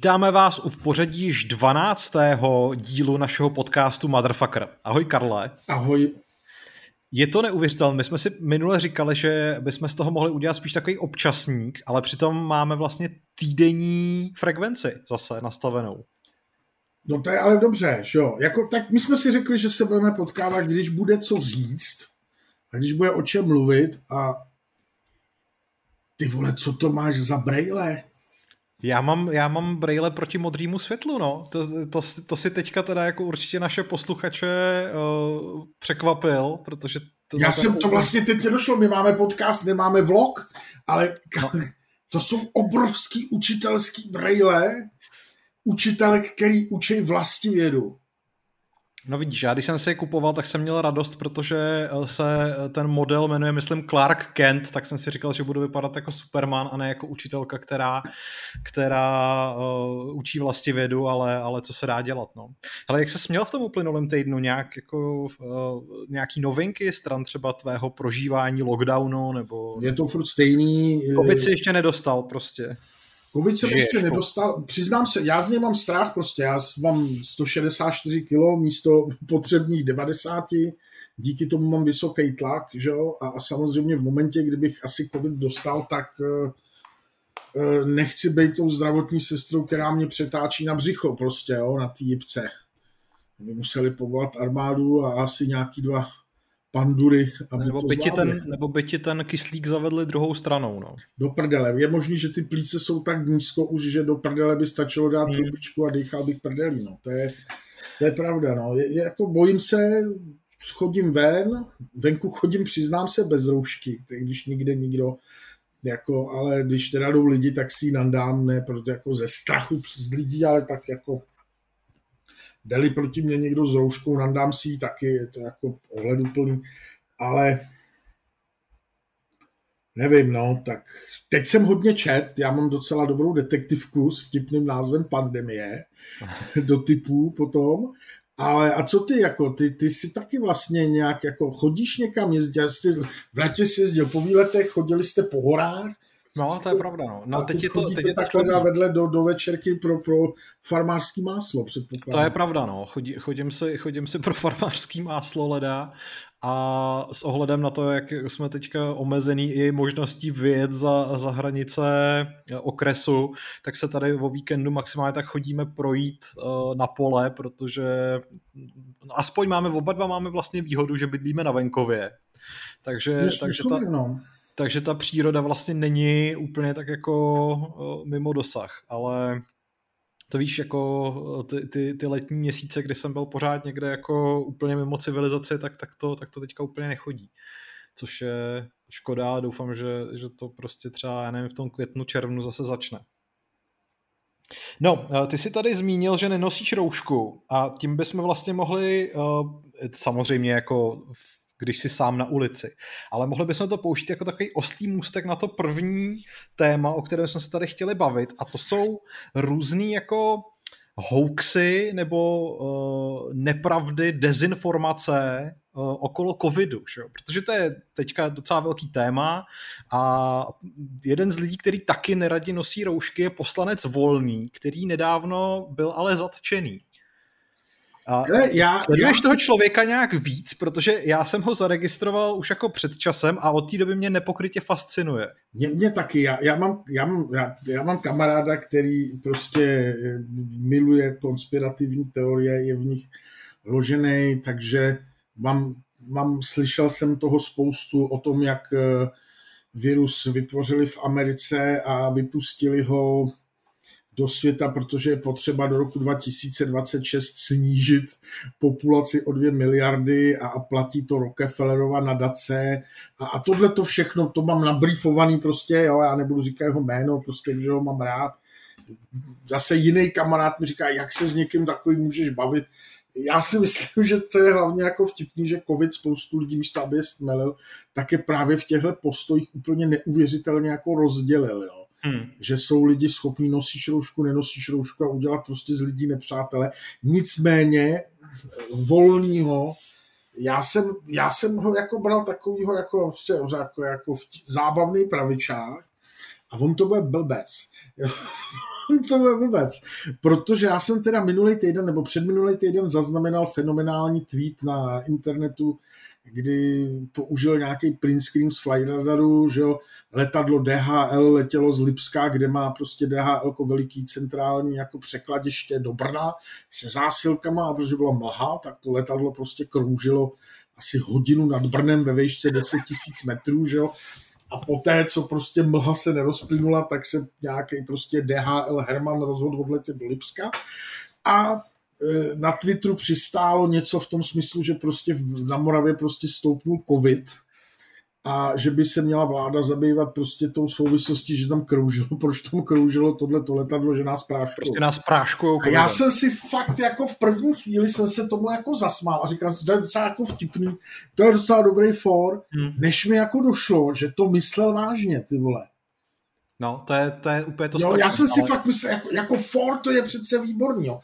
Vítáme vás u v pořadí již 12. dílu našeho podcastu Motherfucker. Ahoj Karle. Ahoj. Je to neuvěřitelné. My jsme si minule říkali, že bychom z toho mohli udělat spíš takový občasník, ale přitom máme vlastně týdenní frekvenci zase nastavenou. No to je ale dobře, jo. Jako, tak my jsme si řekli, že se budeme potkávat, když bude co říct a když bude o čem mluvit a ty vole, co to máš za brejle? Já mám, já mám brejle proti modrému světlu, no. To, to, to si teďka teda jako určitě naše posluchače uh, překvapil, protože... To já jsem to vlastně teď došlo, my máme podcast, nemáme vlog, ale no. to jsou obrovský učitelský brejle, učitelek, který učí vědu. No vidíš, já když jsem si je kupoval, tak jsem měl radost, protože eh, se eh, ten model jmenuje, myslím, Clark Kent, tak jsem si říkal, že budu vypadat jako Superman a ne jako učitelka, která, která uh, učí vědu, ale, ale co se dá dělat, no. Ale jak se směl v tom uplynulém týdnu nějak jako uh, nějaký novinky stran třeba tvého prožívání lockdownu, nebo... Je to furt stejný. Covid si ještě nedostal prostě. Covid jsem ještě nedostal, přiznám se, já z něj mám strach prostě, já mám 164 kg místo potřebných 90, díky tomu mám vysoký tlak, že jo? A, a samozřejmě v momentě, kdybych asi covid dostal, tak uh, uh, nechci být tou zdravotní sestrou, která mě přetáčí na břicho prostě, jo, na té jipce. By museli povolat armádu a asi nějaký dva pandury. Aby nebo, by ti ten, nebo by ti ten kyslík zavedli druhou stranou. No. Do prdele. Je možný, že ty plíce jsou tak nízko už, že do prdele by stačilo dát hmm. trubičku a dýchal bych prdelí. No. To, je, to je pravda. No. Je, je, jako bojím se, chodím ven, venku chodím, přiznám se, bez roušky, když nikde nikdo jako, ale když teda jdou lidi, tak si ji nandám, ne proto jako ze strachu z lidí, ale tak jako Deli proti mě někdo s rouškou, nandám si ji taky, je to jako ohleduplný, ale nevím, no, tak teď jsem hodně čet, já mám docela dobrou detektivku s vtipným názvem Pandemie do typů potom, ale a co ty, jako, ty, ty si taky vlastně nějak, jako chodíš někam, jezdil jsi, v letě jsi jezdil po výletech, chodili jste po horách, No, to je pravda, no. no teď je to, teď je to takhle vedle do, do večerky pro, pro farmářský máslo, předpokládám. To je pravda, no. Chodí, chodím, si, chodím si pro farmářský máslo leda a s ohledem na to, jak jsme teďka omezený i možností vyjet za, za hranice okresu, tak se tady o víkendu maximálně tak chodíme projít uh, na pole, protože aspoň máme, oba dva máme vlastně výhodu, že bydlíme na venkově. Takže, takže ta, no takže ta příroda vlastně není úplně tak jako mimo dosah, ale to víš, jako ty, ty, ty letní měsíce, kdy jsem byl pořád někde jako úplně mimo civilizaci, tak, tak, to, tak to teďka úplně nechodí. Což je škoda, doufám, že, že to prostě třeba, já nevím, v tom květnu, červnu zase začne. No, ty si tady zmínil, že nenosíš roušku a tím bychom vlastně mohli, samozřejmě jako když si sám na ulici. Ale mohli bychom to použít jako takový oslý můstek na to první téma, o kterém jsme se tady chtěli bavit a to jsou různý jako hoaxy nebo uh, nepravdy, dezinformace uh, okolo covidu, že? protože to je teďka docela velký téma a jeden z lidí, který taky neradi nosí roušky, je poslanec Volný, který nedávno byl ale zatčený. A já, sleduješ já... toho člověka nějak víc, protože já jsem ho zaregistroval už jako před časem a od té doby mě nepokrytě fascinuje. Mě, mě taky, já, já, mám, já, mám, já, já mám kamaráda, který prostě eh, miluje konspirativní teorie, je v nich ložený, takže mám, mám, slyšel jsem toho spoustu o tom, jak eh, virus vytvořili v Americe a vypustili ho do světa, protože je potřeba do roku 2026 snížit populaci o 2 miliardy a, platí to Rockefellerova nadace a, a tohle to všechno, to mám nabrýfovaný prostě, jo, já nebudu říkat jeho jméno, prostě, že ho mám rád. Zase jiný kamarád mi říká, jak se s někým takovým můžeš bavit. Já si myslím, že co je hlavně jako vtipný, že covid spoustu lidí místo, aby je stmelil, tak je právě v těchto postojích úplně neuvěřitelně jako rozdělil. Jo Hmm. Že jsou lidi schopní nosíš roušku, nenosíš roušku a udělat prostě z lidí nepřátele. Nicméně volného já jsem, já jsem ho jako bral takovýho jako, prostě, jako, jako zábavný pravičák a on to bude blbec. to je vůbec. Protože já jsem teda minulý týden nebo předminulý týden zaznamenal fenomenální tweet na internetu, kdy použil nějaký print screen z Flyradaru, že jo, letadlo DHL letělo z Lipska, kde má prostě DHL jako veliký centrální jako překladiště do Brna se zásilkama a protože byla mlha, tak to letadlo prostě kroužilo asi hodinu nad Brnem ve výšce 10 000 metrů, že jo, a poté, co prostě mlha se nerozplynula, tak se nějaký prostě DHL Herman rozhodl odletět do Lipska. A na Twitteru přistálo něco v tom smyslu, že prostě na Moravě prostě stoupnul covid a že by se měla vláda zabývat prostě tou souvislostí, že tam kroužilo, proč tam kroužilo tohle to letadlo, že nás práškujou. Prostě nás práškujou. A já jsem si fakt jako v první chvíli jsem se tomu jako zasmál a říkal, to je docela jako vtipný, to je docela dobrý for, hmm. než mi jako došlo, že to myslel vážně, ty vole. No, to je, to je úplně to jo, Já jsem si ale... fakt myslel, jako, jako for to je přece výborný, jo.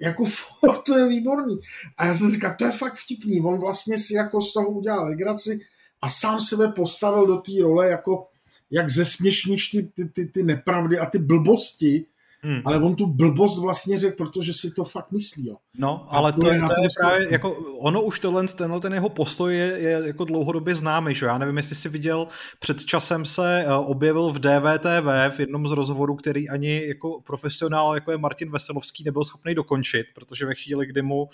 Jako to je výborný. A já jsem říkal, to je fakt vtipný, on vlastně si jako z toho udělal legraci, a sám sebe postavil do té role, jako jak zesměšníš ty, ty, ty, ty nepravdy a ty blbosti, Hmm. Ale on tu blbost vlastně řekl, protože si to fakt myslí. Jo. No, ale to, to, je, to je právě, jako, ono už tohle, tenhle ten jeho postoj je, je jako dlouhodobě známý, že? Já nevím, jestli jsi viděl, před časem se uh, objevil v DVTV v jednom z rozhovorů, který ani jako profesionál, jako je Martin Veselovský, nebyl schopný dokončit, protože ve chvíli, kdy mu uh,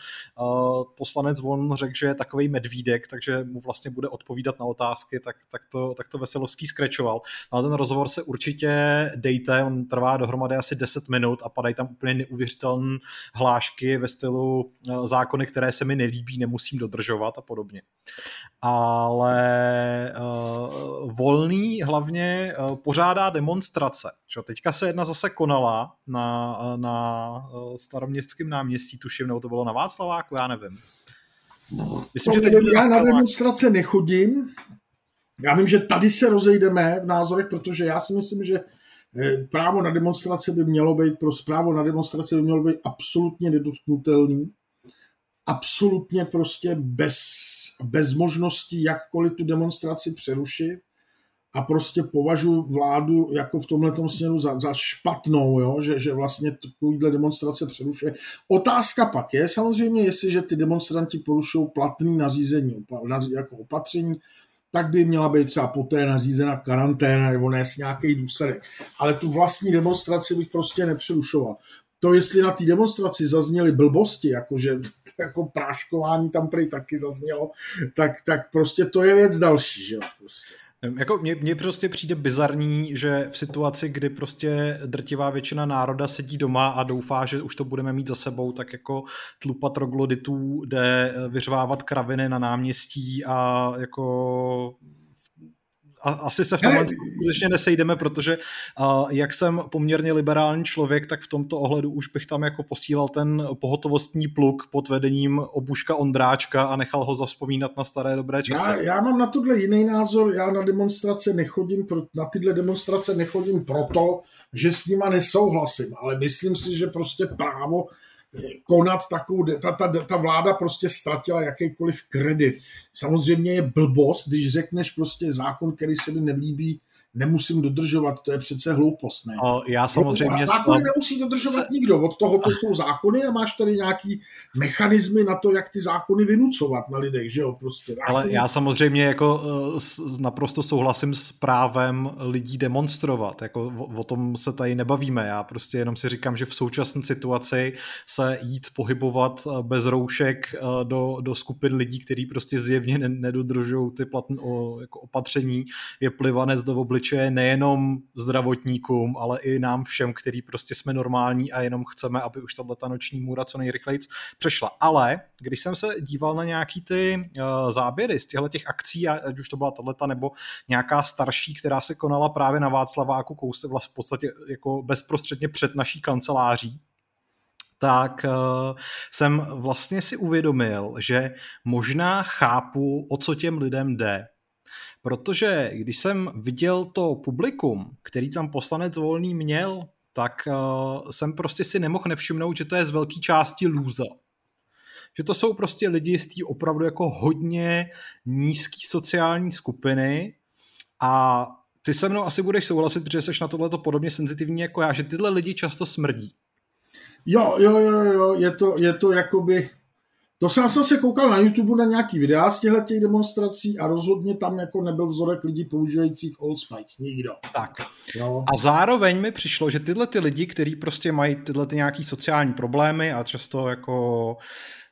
poslanec von řekl, že je takový medvídek, takže mu vlastně bude odpovídat na otázky, tak, tak, to, tak to Veselovský skrečoval. Ale ten rozhovor se určitě dejte, on trvá dohromady asi 10 10 minut a padají tam úplně neuvěřitelné hlášky ve stylu eh, zákony, které se mi nelíbí, nemusím dodržovat a podobně. Ale uh, volný hlavně uh, pořádá demonstrace. Čo? Teďka se jedna zase konala na, na staroměstském náměstí, tuším, nebo to bylo na Václaváku, já nevím. Myslím, že teď já na demonstrace nechodím, já vím, že tady se rozejdeme v názorech, protože já si myslím, že právo na demonstrace by mělo být, pro právo na demonstrace by mělo být absolutně nedotknutelný, absolutně prostě bez, bez možností jakkoliv tu demonstraci přerušit a prostě považuji vládu jako v tomhle směru za, za špatnou, jo? Že, že vlastně takovýhle demonstrace přerušuje. Otázka pak je samozřejmě, jestliže ty demonstranti porušují platný nařízení jako opatření, tak by měla být třeba poté nařízena karanténa nebo nést nějaký důsledek. Ale tu vlastní demonstraci bych prostě nepřerušoval. To, jestli na té demonstraci zazněly blbosti, jakože jako práškování tam prý taky zaznělo, tak, tak prostě to je věc další, že jo, prostě. Jako mně, mně prostě přijde bizarní, že v situaci, kdy prostě drtivá většina národa sedí doma a doufá, že už to budeme mít za sebou, tak jako tlupa trogloditů jde vyřvávat kraviny na náměstí a jako a, asi se v tomhle skutečně nesejdeme, protože uh, jak jsem poměrně liberální člověk, tak v tomto ohledu už bych tam jako posílal ten pohotovostní pluk pod vedením obuška Ondráčka a nechal ho zavzpomínat na staré dobré časy. Já, já mám na tohle jiný názor, já na demonstrace nechodím, pro, na tyhle demonstrace nechodím proto, že s nima nesouhlasím, ale myslím si, že prostě právo konat takovou, ta, ta, ta vláda prostě ztratila jakýkoliv kredit. Samozřejmě je blbost, když řekneš prostě zákon, který se mi nelíbí, nemusím dodržovat, to je přece hloupost, ne? O, já samozřejmě... A zákony nemusí dodržovat se... nikdo, od toho to jsou zákony a máš tady nějaký mechanismy na to, jak ty zákony vynucovat na lidech, že jo, prostě. Zákony... Ale já samozřejmě jako uh, naprosto souhlasím s právem lidí demonstrovat, jako o, o tom se tady nebavíme, já prostě jenom si říkám, že v současné situaci se jít pohybovat eh, bez roušek uh, do, do skupin lidí, kteří prostě zjevně nedodržují ty platné jako opatření, je plivanec do obličeje obličeje nejenom zdravotníkům, ale i nám všem, který prostě jsme normální a jenom chceme, aby už tato ta noční můra co nejrychleji přešla. Ale když jsem se díval na nějaký ty uh, záběry z těchto těch akcí, ať už to byla tato nebo nějaká starší, která se konala právě na Václaváku kouse vlastně v podstatě jako bezprostředně před naší kanceláří, tak uh, jsem vlastně si uvědomil, že možná chápu, o co těm lidem jde. Protože když jsem viděl to publikum, který tam poslanec Volný měl, tak uh, jsem prostě si nemohl nevšimnout, že to je z velké části lůza. Že to jsou prostě lidi z té opravdu jako hodně nízký sociální skupiny a ty se mnou asi budeš souhlasit, protože jsi na tohle podobně senzitivní jako já, že tyhle lidi často smrdí. Jo, jo, jo, jo, je to, je to jakoby, to jsem, jsem se koukal na YouTube na nějaký videa z těchto těch demonstrací a rozhodně tam jako nebyl vzorek lidí používajících Old Spice. Nikdo. Tak. Jo. A zároveň mi přišlo, že tyhle ty lidi, kteří prostě mají tyhle ty nějaký sociální problémy a často jako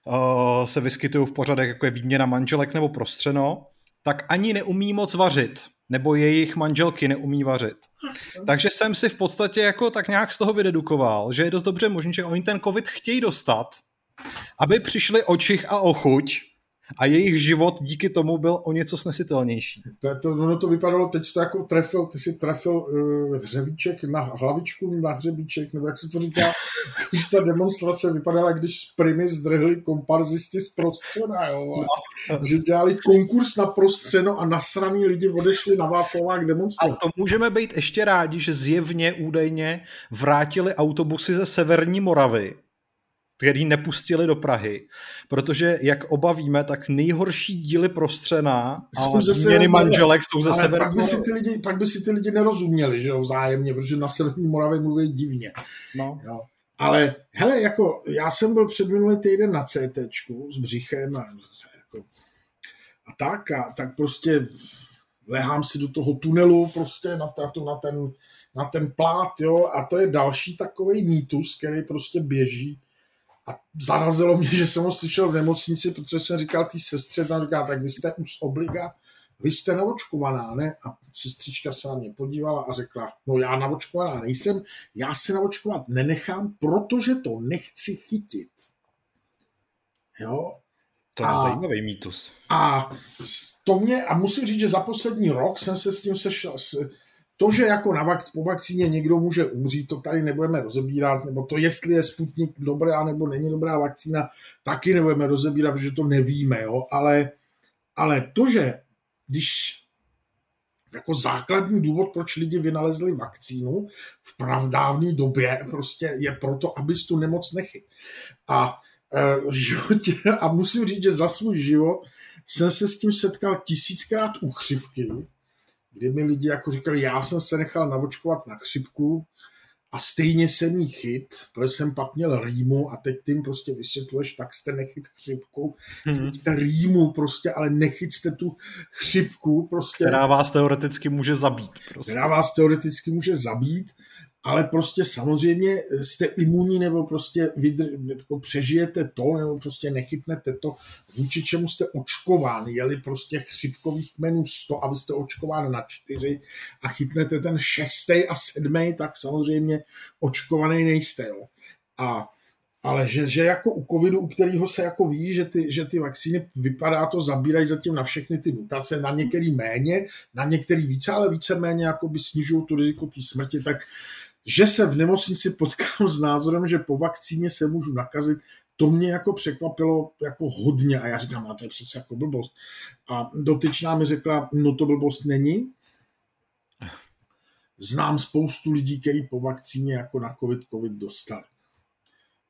uh, se vyskytují v pořadech, jako je výměna manželek nebo prostřeno, tak ani neumí moc vařit nebo jejich manželky neumí vařit. Takže jsem si v podstatě jako tak nějak z toho vydedukoval, že je dost dobře možné, že oni ten covid chtějí dostat, aby přišli o čich a o chuť a jejich život díky tomu byl o něco snesitelnější. To, to, ono to vypadalo, teď to jako trefil, ty si trefil uh, hřevíček na hlavičku, na hřebíček, nebo jak se to říká, když ta demonstrace vypadala, když z primy zdrhli komparzisti z prostřena, jo, no. že dělali konkurs na prostřeno a nasraný lidi odešli na Václavák demonstrovat. A to můžeme být ještě rádi, že zjevně údajně vrátili autobusy ze Severní Moravy, který nepustili do Prahy, protože jak oba víme, tak nejhorší díly prostřená a změny manželek jsou ze severní pak by, si ty lidi, pak by si ty lidi nerozuměli, že jo, vzájemně, protože na severní Moravě mluví divně. No. Jo. Ale hele, jako já jsem byl před minulý týden na CT s břichem a, jako, a tak, a tak prostě lehám si do toho tunelu prostě na, na, na, ten, na ten plát, jo, a to je další takový mýtus, který prostě běží, a zarazilo mě, že jsem ho slyšel v nemocnici, protože jsem říkal té sestře, tam říká, tak vy jste už z obliga, vy jste naočkovaná, ne? A sestřička se na mě podívala a řekla, no já naočkovaná nejsem, já se naočkovat nenechám, protože to nechci chytit. Jo? To je a, zajímavý mýtus. A to mě, a musím říct, že za poslední rok jsem se s tím sešel, s, to, že jako na vak- po vakcíně někdo může umřít, to tady nebudeme rozebírat, nebo to, jestli je Sputnik dobrá nebo není dobrá vakcína, taky nebudeme rozebírat, protože to nevíme, jo? Ale, ale to, že když jako základní důvod, proč lidi vynalezli vakcínu v pravdávné době, prostě je proto, abys tu nemoc nechyt. A, e, životě, a musím říct, že za svůj život jsem se s tím setkal tisíckrát u chřipky, kdy mi lidi jako říkali, já jsem se nechal navočkovat na chřipku a stejně jsem jí chyt, protože jsem pak měl rýmu a teď tím prostě vysvětluješ, tak jste nechyt chřipku, hmm. jste rýmu prostě, ale nechyťte tu chřipku prostě. Která vás teoreticky může zabít. Prostě. Která vás teoreticky může zabít ale prostě samozřejmě jste imunní nebo prostě vydr, nebo přežijete to, nebo prostě nechytnete to, vůči čemu jste očkován. Jeli prostě chřipkových kmenů 100 a vy jste očkován na 4 a chytnete ten šestý a sedmý, tak samozřejmě očkovaný nejste. Jo. A ale že, že jako u covidu, u kterého se jako ví, že ty, že ty vakcíny vypadá to, zabírají zatím na všechny ty mutace, na některý méně, na některý více, ale více méně jako by snižují tu riziko té smrti, tak že se v nemocnici potkám s názorem, že po vakcíně se můžu nakazit, to mě jako překvapilo jako hodně a já říkám, a to je přece jako blbost. A dotyčná mi řekla, no to blbost není. Znám spoustu lidí, kteří po vakcíně jako na COVID, COVID dostali.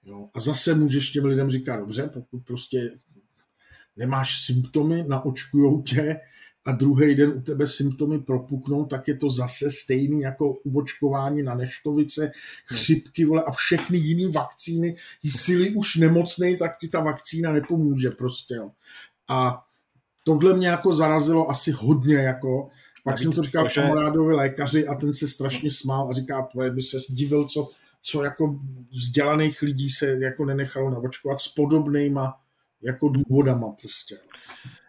Jo. A zase můžeš těm lidem říkat, dobře, pokud prostě nemáš symptomy, naočkujou tě, a druhý den u tebe symptomy propuknou, tak je to zase stejný jako uvočkování na neštovice, chřipky vole, a všechny jiné vakcíny. Jsi už nemocný, tak ti ta vakcína nepomůže prostě. Jo. A tohle mě jako zarazilo asi hodně, jako, pak jsem to říkal že... kamarádovi lékaři a ten se strašně smál a říká, tvoje by se divil, co, co jako vzdělaných lidí se jako nenechalo navočkovat s podobnýma jako důvodama prostě.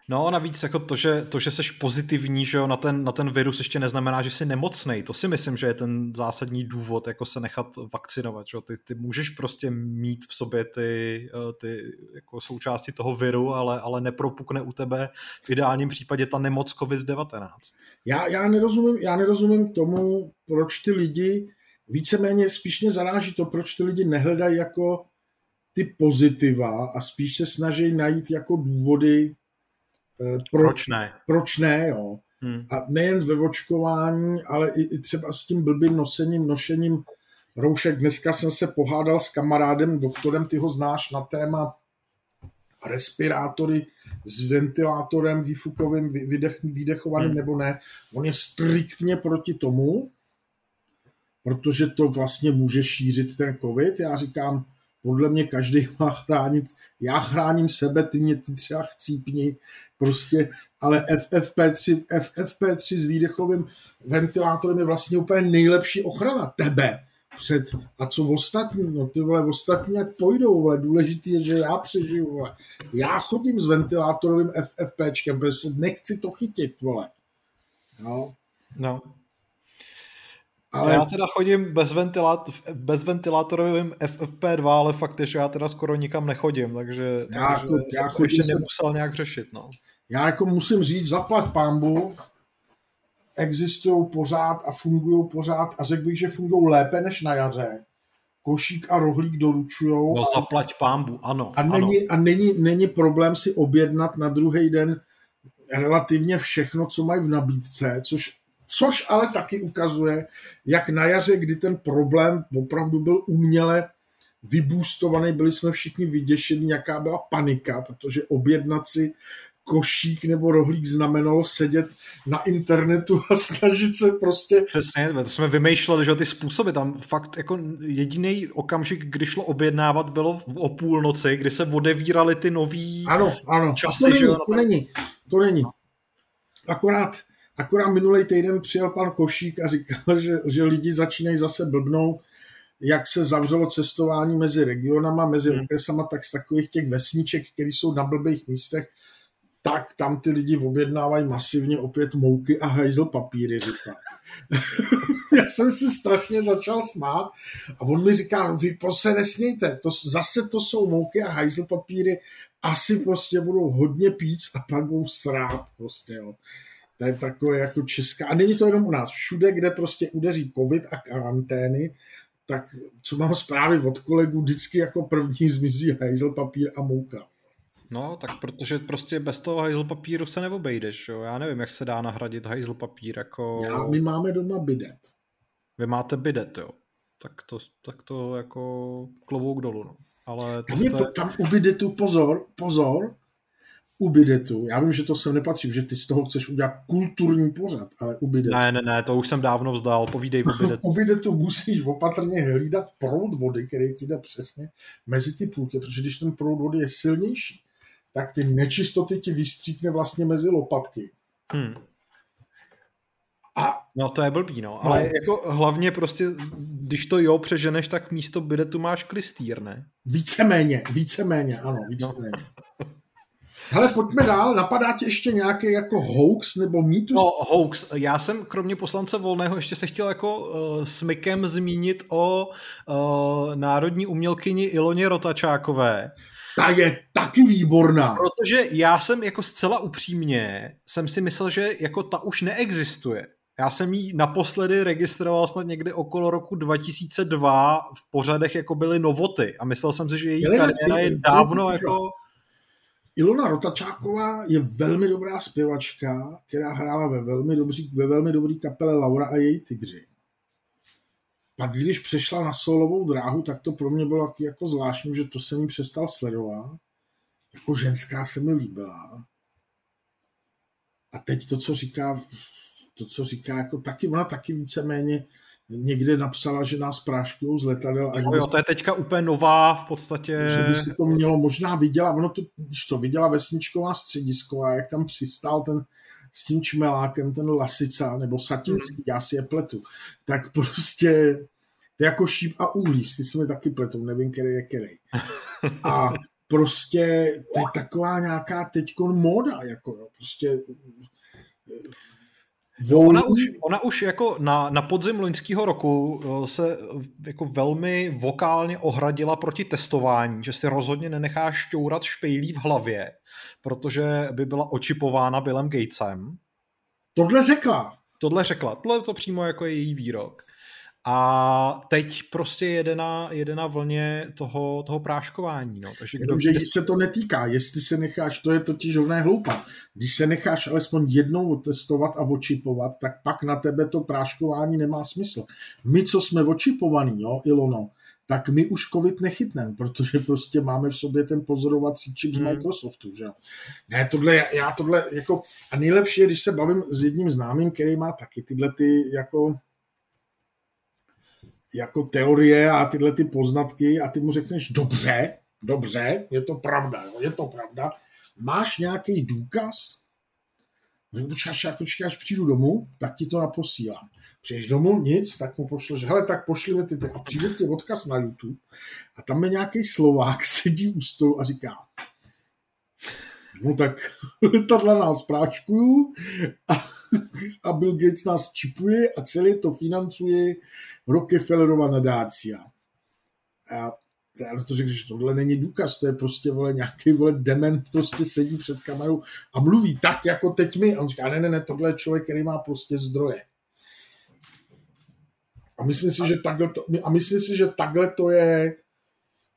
No navíc jako to, že, to, že seš pozitivní že jo, na, ten, na ten virus ještě neznamená, že jsi nemocný. To si myslím, že je ten zásadní důvod, jako se nechat vakcinovat. Že jo. Ty, ty můžeš prostě mít v sobě ty, eh, ty jako součásti toho viru, ale, ale nepropukne u tebe v ideálním případě ta nemoc COVID-19. Já, já, nerozumím, já nerozumím tomu, proč ty lidi, víceméně spíš mě zaráží to, proč ty lidi nehledají jako ty pozitiva a spíš se snaží najít jako důvody, pro, proč ne? Proč ne, jo. Hmm. A nejen ve očkování, ale i, i třeba s tím blbým nosením, nošením roušek. Dneska jsem se pohádal s kamarádem, doktorem, ty ho znáš na téma respirátory s ventilátorem výfukovým, vydech, výdechovaným hmm. nebo ne. On je striktně proti tomu, protože to vlastně může šířit ten covid. Já říkám, podle mě každý má chránit, já chráním sebe, ty mě ty třeba chcípni, prostě, ale FFP3, FFP3 s výdechovým ventilátorem je vlastně úplně nejlepší ochrana tebe před, a co ostatní, no ty vole, ostatní jak pojdou, vole, důležitý je, že já přežiju, vole. Já chodím s ventilátorovým FFPčkem, protože nechci to chytit, vole. No. No, ale... Já teda chodím bez, ventilát, bez ventilátorovým FFP2, ale fakt je, že já teda skoro nikam nechodím, takže, já, takže jako, já jsem ještě jsem... nemusel nějak řešit. No. Já jako musím říct, zaplať pámbu, existují pořád a fungují pořád a řekl bych, že fungují lépe než na jaře. Košík a rohlík doručují. No a, zaplať pámbu, ano. A, není, ano. a není, není problém si objednat na druhý den relativně všechno, co mají v nabídce, což Což ale taky ukazuje, jak na jaře, kdy ten problém opravdu byl uměle vybůstovaný, byli jsme všichni vyděšení, jaká byla panika, protože objednat si košík nebo rohlík znamenalo sedět na internetu a snažit se prostě... Přesně, to jsme vymýšleli, že ty způsoby tam fakt jako jediný okamžik, kdy šlo objednávat, bylo o půlnoci, kdy se odevíraly ty nový ano, ano. časy. To není, že? to není, to není. Akorát Akorát minulý týden přijel pan Košík a říkal, že, že lidi začínají zase blbnout, jak se zavřelo cestování mezi regionama, mezi hmm. okresama, tak z takových těch vesniček, které jsou na blbých místech, tak tam ty lidi objednávají masivně opět mouky a hajzl papíry, říká. Já jsem se strašně začal smát a on mi říká, no, vy se nesmějte, to, zase to jsou mouky a hajzl papíry, asi prostě budou hodně pít a pak budou srát prostě, jo. To je takové jako česká. A není to jenom u nás. Všude, kde prostě udeří covid a karantény, tak co mám zprávy od kolegů, vždycky jako první zmizí hajzl, papír a mouka. No, tak protože prostě bez toho hajzl papíru se neobejdeš, jo. Já nevím, jak se dá nahradit hajzl papír jako... Já, my máme doma bidet. Vy máte bidet, jo. Tak to, tak to jako klobouk dolů, no. Ale to tam, jste... je, tam u bidetu pozor, pozor, u bidetu, já vím, že to sem nepatří, že ty z toho chceš udělat kulturní pořad, ale u bidetu. Ne, ne, ne, to už jsem dávno vzdal, povídej u bidetu. u bidetu musíš opatrně hlídat proud vody, který ti jde přesně mezi ty půlky, protože když ten proud vody je silnější, tak ty nečistoty ti vystříkne vlastně mezi lopatky. Hmm. A, no to je blbý, no. no. Ale jako hlavně prostě, když to jo přeženeš, tak místo bidetu máš klistýr, ne? Víceméně, víceméně, ano, víceméně. No. Hele, pojďme dál. Napadá ti ještě nějaký jako hoax nebo mýtus? No, hoax. Já jsem kromě poslance Volného ještě se chtěl jako uh, smykem zmínit o uh, národní umělkyni Iloně Rotačákové. Ta je taky výborná. Protože já jsem jako zcela upřímně, jsem si myslel, že jako ta už neexistuje. Já jsem ji naposledy registroval snad někdy okolo roku 2002 v pořadech jako byly novoty a myslel jsem si, že její kariéra je dávno jako Ilona Rotačáková je velmi dobrá zpěvačka, která hrála ve velmi, dobrý, ve velmi dobrý kapele Laura a její tygři. Pak když přešla na solovou dráhu, tak to pro mě bylo jako zvláštní, že to jsem jí přestal sledovat. Jako ženská se mi líbila. A teď to, co říká, to, co říká, jako taky, ona taky víceméně někde napsala, že nás práškují z letadel. Až jo, jo, to je teďka úplně nová v podstatě. Že by si to mělo možná viděla, ono to, když to viděla vesničková středisková, jak tam přistál ten s tím čmelákem, ten Lasica, nebo Satinský, já si je pletu, tak prostě to je jako šíp a uhlí, ty se mi taky pletou, nevím, který je který. A prostě to je taková nějaká teďkon móda, jako jo, prostě Ona už, ona už jako na, na podzim loňského roku eh, se eh, jako velmi vokálně ohradila proti testování, že si rozhodně nenechá šťourat špejlí v hlavě, protože by byla očipována Billem Gatesem. Tohle řekla. Tohle řekla. Tohle to přímo jako je její výrok. A teď prostě jede na, jede na vlně toho, toho práškování. No. Takže kdo že se to netýká, jestli se necháš, to je totiž rovné hloupa. Když se necháš alespoň jednou otestovat a očipovat, tak pak na tebe to práškování nemá smysl. My, co jsme očipovaní, jo, Ilono, tak my už covid nechytneme, protože prostě máme v sobě ten pozorovací čip z Hmm. Microsoftu, že jo. Ne, tohle, já- já tohle, jako, a nejlepší je, když se bavím s jedním známým, který má taky tyhle ty, jako, jako teorie a tyhle ty poznatky a ty mu řekneš, dobře, dobře, je to pravda, jo, je to pravda, máš nějaký důkaz? No, počkáš, až přijdu domů, tak ti to naposílám. Přijdeš domů, nic, tak mu pošleš, hele, tak pošli mi ty a přijde ti odkaz na YouTube a tam je nějaký Slovák, sedí u stolu a říká, no tak letadla nás práčkují a, a Bill Gates nás čipuje a celé to financuje Rockefellerova nadácia. A já to řekl, že tohle není důkaz, to je prostě vole, nějaký vole dement prostě sedí před kamerou a mluví tak, jako teď my. A on říká, ne, ne, ne, tohle je člověk, který má prostě zdroje. A myslím si, že takhle to, a myslím si, že takhle to je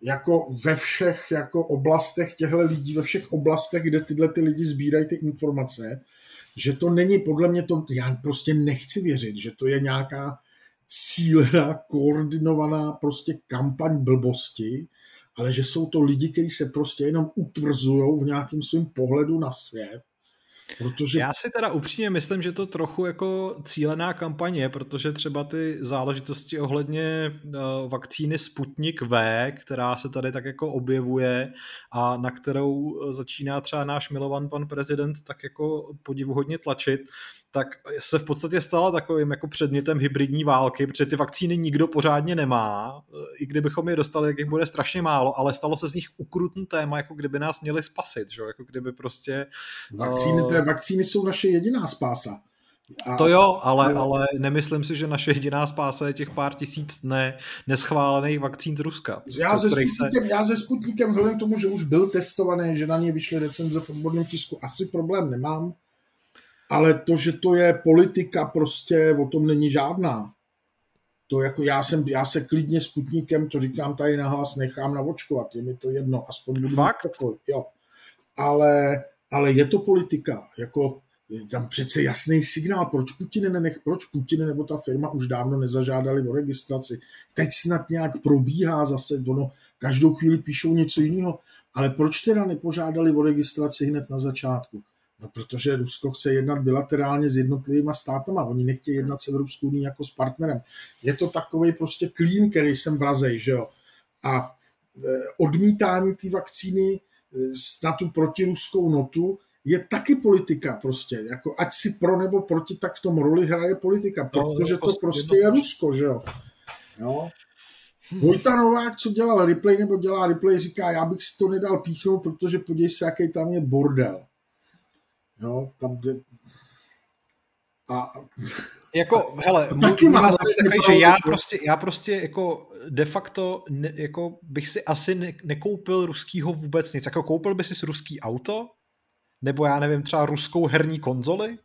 jako ve všech jako oblastech těchto lidí, ve všech oblastech, kde tyhle ty lidi sbírají ty informace, že to není podle mě to, já prostě nechci věřit, že to je nějaká cílená, koordinovaná prostě kampaň blbosti, ale že jsou to lidi, kteří se prostě jenom utvrzují v nějakém svém pohledu na svět, protože Já si teda upřímně myslím, že to trochu jako cílená kampaně, protože třeba ty záležitosti ohledně uh, vakcíny Sputnik V, která se tady tak jako objevuje a na kterou eh, začíná třeba náš milovan pan prezident tak jako podivuhodně tlačit, tak se v podstatě stala takovým jako předmětem hybridní války, protože ty vakcíny nikdo pořádně nemá, i kdybychom je dostali, tak jich bude strašně málo, ale stalo se z nich ukrutný téma, jako kdyby nás měli spasit, že? jako kdyby prostě... vakcíny, je, vakcíny jsou naše jediná spása. A, to jo, ale, jo. ale nemyslím si, že naše jediná spása je těch pár tisíc ne, neschválených vakcín z Ruska. Já se, Sputnikem, se... já se Sputnikem, vzhledem k tomu, že už byl testovaný, že na ně vyšly recenze v odborném tisku, asi problém nemám, ale to, že to je politika, prostě o tom není žádná. To jako já, jsem, já se klidně Sputnikem, to říkám tady nahlas, nechám navočkovat, je mi to jedno, aspoň budu Fakt? Takový, jo. Ale, ale je to politika, jako je tam přece jasný signál, proč Putin, nenech, proč Putin nebo ta firma už dávno nezažádali o registraci. Teď snad nějak probíhá zase, ono, každou chvíli píšou něco jiného, ale proč teda nepožádali o registraci hned na začátku? No, protože Rusko chce jednat bilaterálně s jednotlivými státama, oni nechtějí jednat s Evropskou unii jako s partnerem. Je to takový prostě klín, který jsem vrazej, že jo. A odmítání té vakcíny na tu protiruskou notu je taky politika prostě. Jako ať si pro nebo proti, tak v tom roli hraje politika, protože to prostě je Rusko, že jo. jo. Vojta Novák, co dělal replay nebo dělá replay, říká, já bych si to nedal píchnout, protože podívej se, jaký tam je bordel. Jo, tam jde... A... Jako, hele, taky mám vlastně takový, že já prostě, já prostě jako de facto ne, jako bych si asi ne, nekoupil ruskýho vůbec nic. Jako koupil by si ruský auto? Nebo já nevím, třeba ruskou herní konzoli?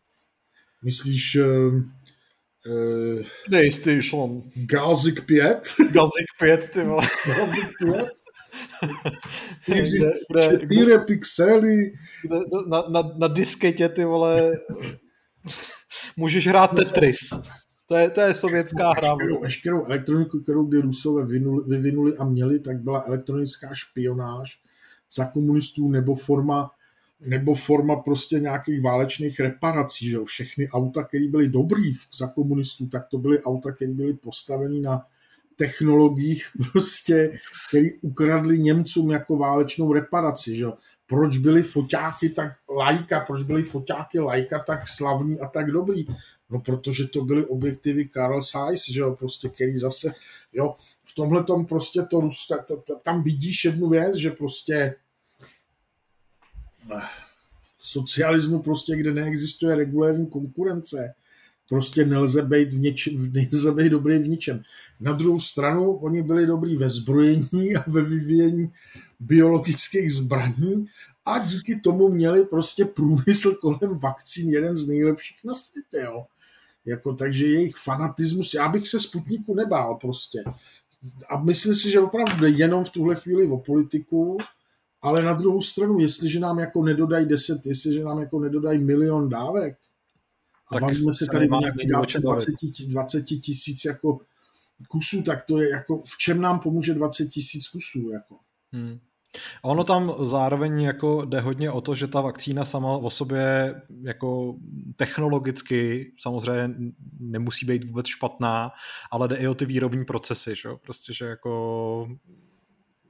Myslíš uh, uh, PlayStation. Gazik 5? Gazik 5, ty vole. Gazik 5? Čtyři pixely. Kde, na, na, na disketě, ty vole, můžeš hrát Tetris. To je, to je sovětská hra. Veškerou, veškerou elektroniku, kterou kdy Rusové vyvinuli, vyvinuli a měli, tak byla elektronická špionáž za komunistů nebo forma nebo forma prostě nějakých válečných reparací, že Všechny auta, které byly dobrý za komunistů, tak to byly auta, které byly postaveny na technologiích prostě, který ukradli Němcům jako válečnou reparaci, že Proč byly foťáky tak lajka, proč byly foťáky lajka tak slavní a tak dobrý? No, protože to byly objektivy Carl Zeiss, že jo, prostě, který zase, jo, v tomhle tom prostě to, tam vidíš jednu věc, že prostě socialismu prostě, kde neexistuje regulární konkurence, prostě nelze být, v něčem, nelze být dobrý v ničem. Na druhou stranu, oni byli dobrý ve zbrojení a ve vyvíjení biologických zbraní a díky tomu měli prostě průmysl kolem vakcín jeden z nejlepších na světě, jo. Jako, takže jejich fanatismus, já bych se Sputniku nebál prostě. A myslím si, že opravdu jde jenom v tuhle chvíli o politiku, ale na druhou stranu, jestliže nám jako nedodají 10, jestliže nám jako nedodají milion dávek, a tak bavíme se tady o nějakých 20, 20 tisíc jako kusů, tak to je jako, v čem nám pomůže 20 tisíc kusů, jako. Hmm. Ono tam zároveň jako jde hodně o to, že ta vakcína sama o sobě jako technologicky samozřejmě nemusí být vůbec špatná, ale jde i o ty výrobní procesy, že? prostě, že jako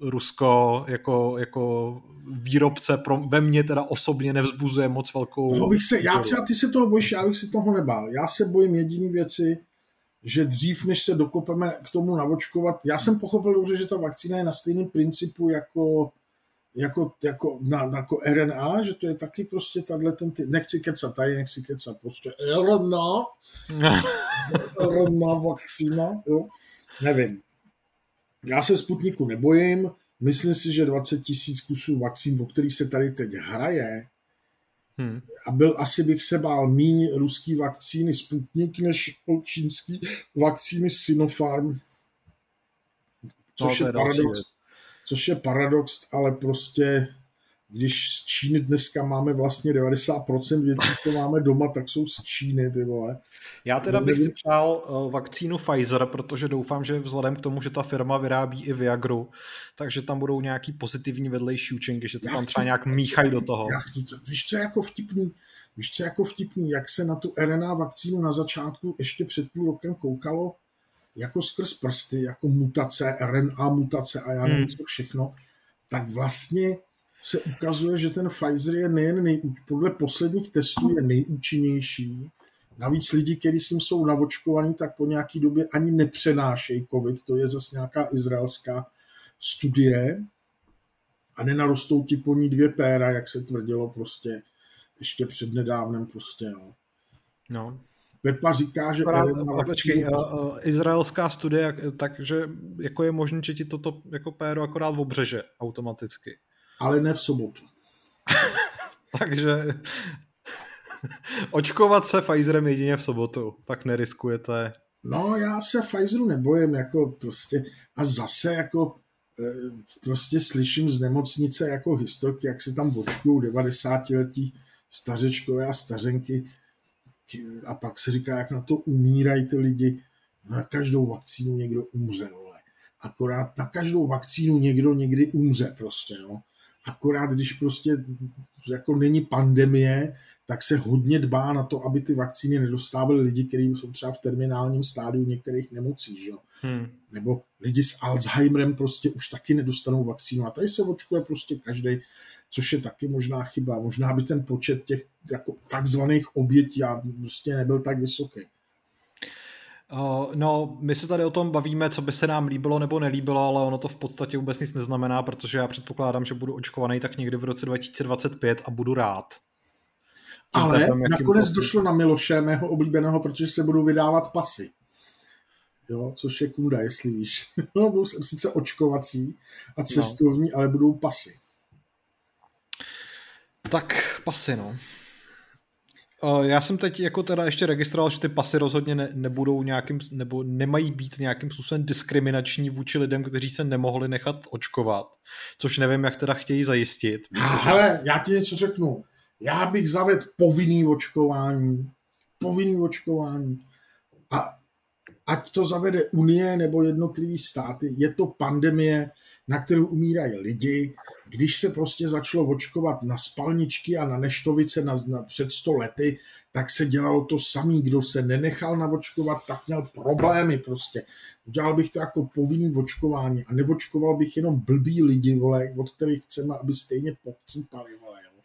Rusko jako, jako výrobce pro, ve mně teda osobně nevzbuzuje moc velkou... No, bych se, já třeba, ty se toho bojíš, já bych si toho nebál. Já se bojím jediný věci, že dřív, než se dokopeme k tomu navočkovat, já jsem pochopil dobře, že ta vakcína je na stejném principu jako, jako, jako, na, jako RNA, že to je taky prostě tahle ten, ty, nechci kecat tady, nechci kecat, prostě RNA, RNA vakcína, jo, nevím. Já se Sputniku nebojím, myslím si, že 20 tisíc kusů vakcín, o kterých se tady teď hraje, Hmm. A byl asi bych se bál míň ruský vakcíny Sputnik než čínský vakcíny Sinopharm. Což, no, je paradox, což je paradox, ale prostě když z Číny dneska máme vlastně 90% věcí, co máme doma, tak jsou z Číny, ty vole. Já teda bych si přál eh, vakcínu Pfizer, protože doufám, že vzhledem k tomu, že ta firma vyrábí i Viagru, takže tam budou nějaký pozitivní vedlejší účinky, že to já tam třeba nějak míchají do toho. Já chci, víš, co je jako vtipný? Víš, co je jako vtipný? Jak se na tu RNA vakcínu na začátku ještě před půl rokem koukalo, jako skrz prsty, jako mutace, RNA mutace a já nevím hmm. co všechno, tak vlastně se ukazuje, že ten Pfizer je nejen nej, podle posledních testů je nejúčinnější. Navíc lidi, kteří s ním jsou navočkovaní, tak po nějaký době ani nepřenášejí COVID. To je zase nějaká izraelská studie. A nenarostou ti po ní dvě péra, jak se tvrdilo prostě ještě před nedávnem prostě. Jo. No. Pepa říká, že... Právě, počkej, uh, izraelská studie, takže jako je možné, že ti toto jako péro akorát obřeže automaticky ale ne v sobotu. Takže očkovat se Pfizerem jedině v sobotu, pak neriskujete. No, já se Pfizeru nebojím, jako prostě, a zase jako e, prostě slyším z nemocnice jako historky, jak se tam očkují 90-letí stařečkové a stařenky a pak se říká, jak na to umírají ty lidi. Na každou vakcínu někdo umře, vole. Akorát na každou vakcínu někdo někdy umře prostě, no. Akorát když prostě jako není pandemie, tak se hodně dbá na to, aby ty vakcíny nedostávaly lidi, kteří jsou třeba v terminálním stádiu některých nemocí. Že? Hmm. Nebo lidi s Alzheimerem prostě už taky nedostanou vakcínu. A tady se očkuje prostě každý, což je taky možná chyba. Možná by ten počet těch jako takzvaných obětí prostě nebyl tak vysoký. Uh, no, my se tady o tom bavíme, co by se nám líbilo nebo nelíbilo, ale ono to v podstatě vůbec nic neznamená, protože já předpokládám, že budu očkovaný tak někdy v roce 2025 a budu rád. Tím ale tam, nakonec poslední... došlo na Miloše, mého oblíbeného, protože se budou vydávat pasy. Jo, což je kůda, jestli víš. no, budou sice očkovací a no. cestovní, no. ale budou pasy. Tak pasy, no. Já jsem teď jako teda ještě registroval, že ty pasy rozhodně ne, nebudou nějakým, nebo nemají být nějakým způsobem diskriminační vůči lidem, kteří se nemohli nechat očkovat, což nevím, jak teda chtějí zajistit. Ale já ti něco řeknu. Já bych zavedl povinný očkování. Povinný očkování. A ať to zavede Unie nebo jednotlivý státy, je to pandemie, na kterou umírají lidi. Když se prostě začalo očkovat na spalničky a na neštovice na, na před 100 lety, tak se dělalo to samý. Kdo se nenechal navočkovat, tak měl problémy prostě. Udělal bych to jako povinný očkování a nevočkoval bych jenom blbý lidi, vole, od kterých chceme, aby stejně pocípali, vole, jo.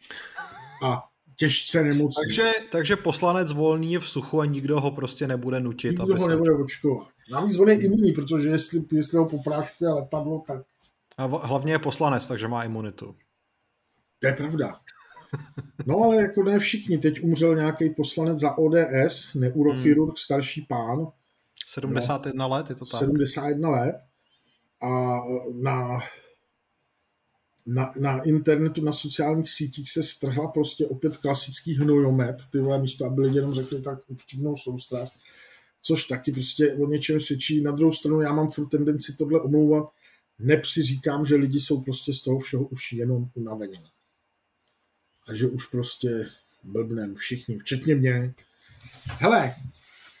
A těžce nemocný. Takže, takže poslanec volný je v suchu a nikdo ho prostě nebude nutit. Nikdo ho nebude očkovat. Navíc on je imunní, protože jestli, jestli ho popráškuje letadlo, tak a hlavně je poslanec, takže má imunitu. To je pravda. No ale jako ne všichni. Teď umřel nějaký poslanec za ODS, neurochirurg, hmm. starší pán. 71 no, let, je to tak? 71 let. A na, na, na internetu, na sociálních sítích se strhla prostě opět klasický hnojomet, ty vole místo, aby lidi jenom řekli tak upřímnou soustrast, což taky prostě o něčem svědčí. Na druhou stranu já mám furt tendenci tohle omlouvat, nepři říkám, že lidi jsou prostě z toho všeho už jenom unavení. A že už prostě blbnem všichni, včetně mě. Hele,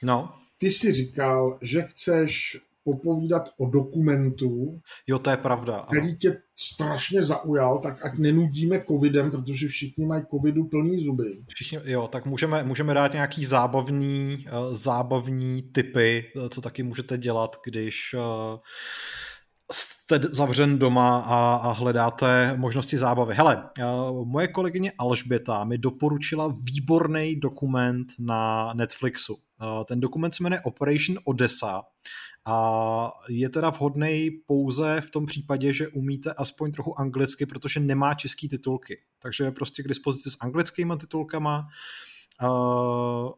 no. ty jsi říkal, že chceš popovídat o dokumentu. Jo, to je pravda. Který tě strašně zaujal, tak ať nenudíme covidem, protože všichni mají covidu plný zuby. Všichni, jo, tak můžeme, můžeme dát nějaký zábavný, uh, zábavní typy, eh, co taky můžete dělat, když uh, jste zavřen doma a, a hledáte možnosti zábavy. Hele, uh, moje kolegyně Alžběta mi doporučila výborný dokument na Netflixu. Uh, ten dokument se jmenuje Operation Odessa a je teda vhodný pouze v tom případě, že umíte aspoň trochu anglicky, protože nemá český titulky. Takže je prostě k dispozici s anglickými titulkama.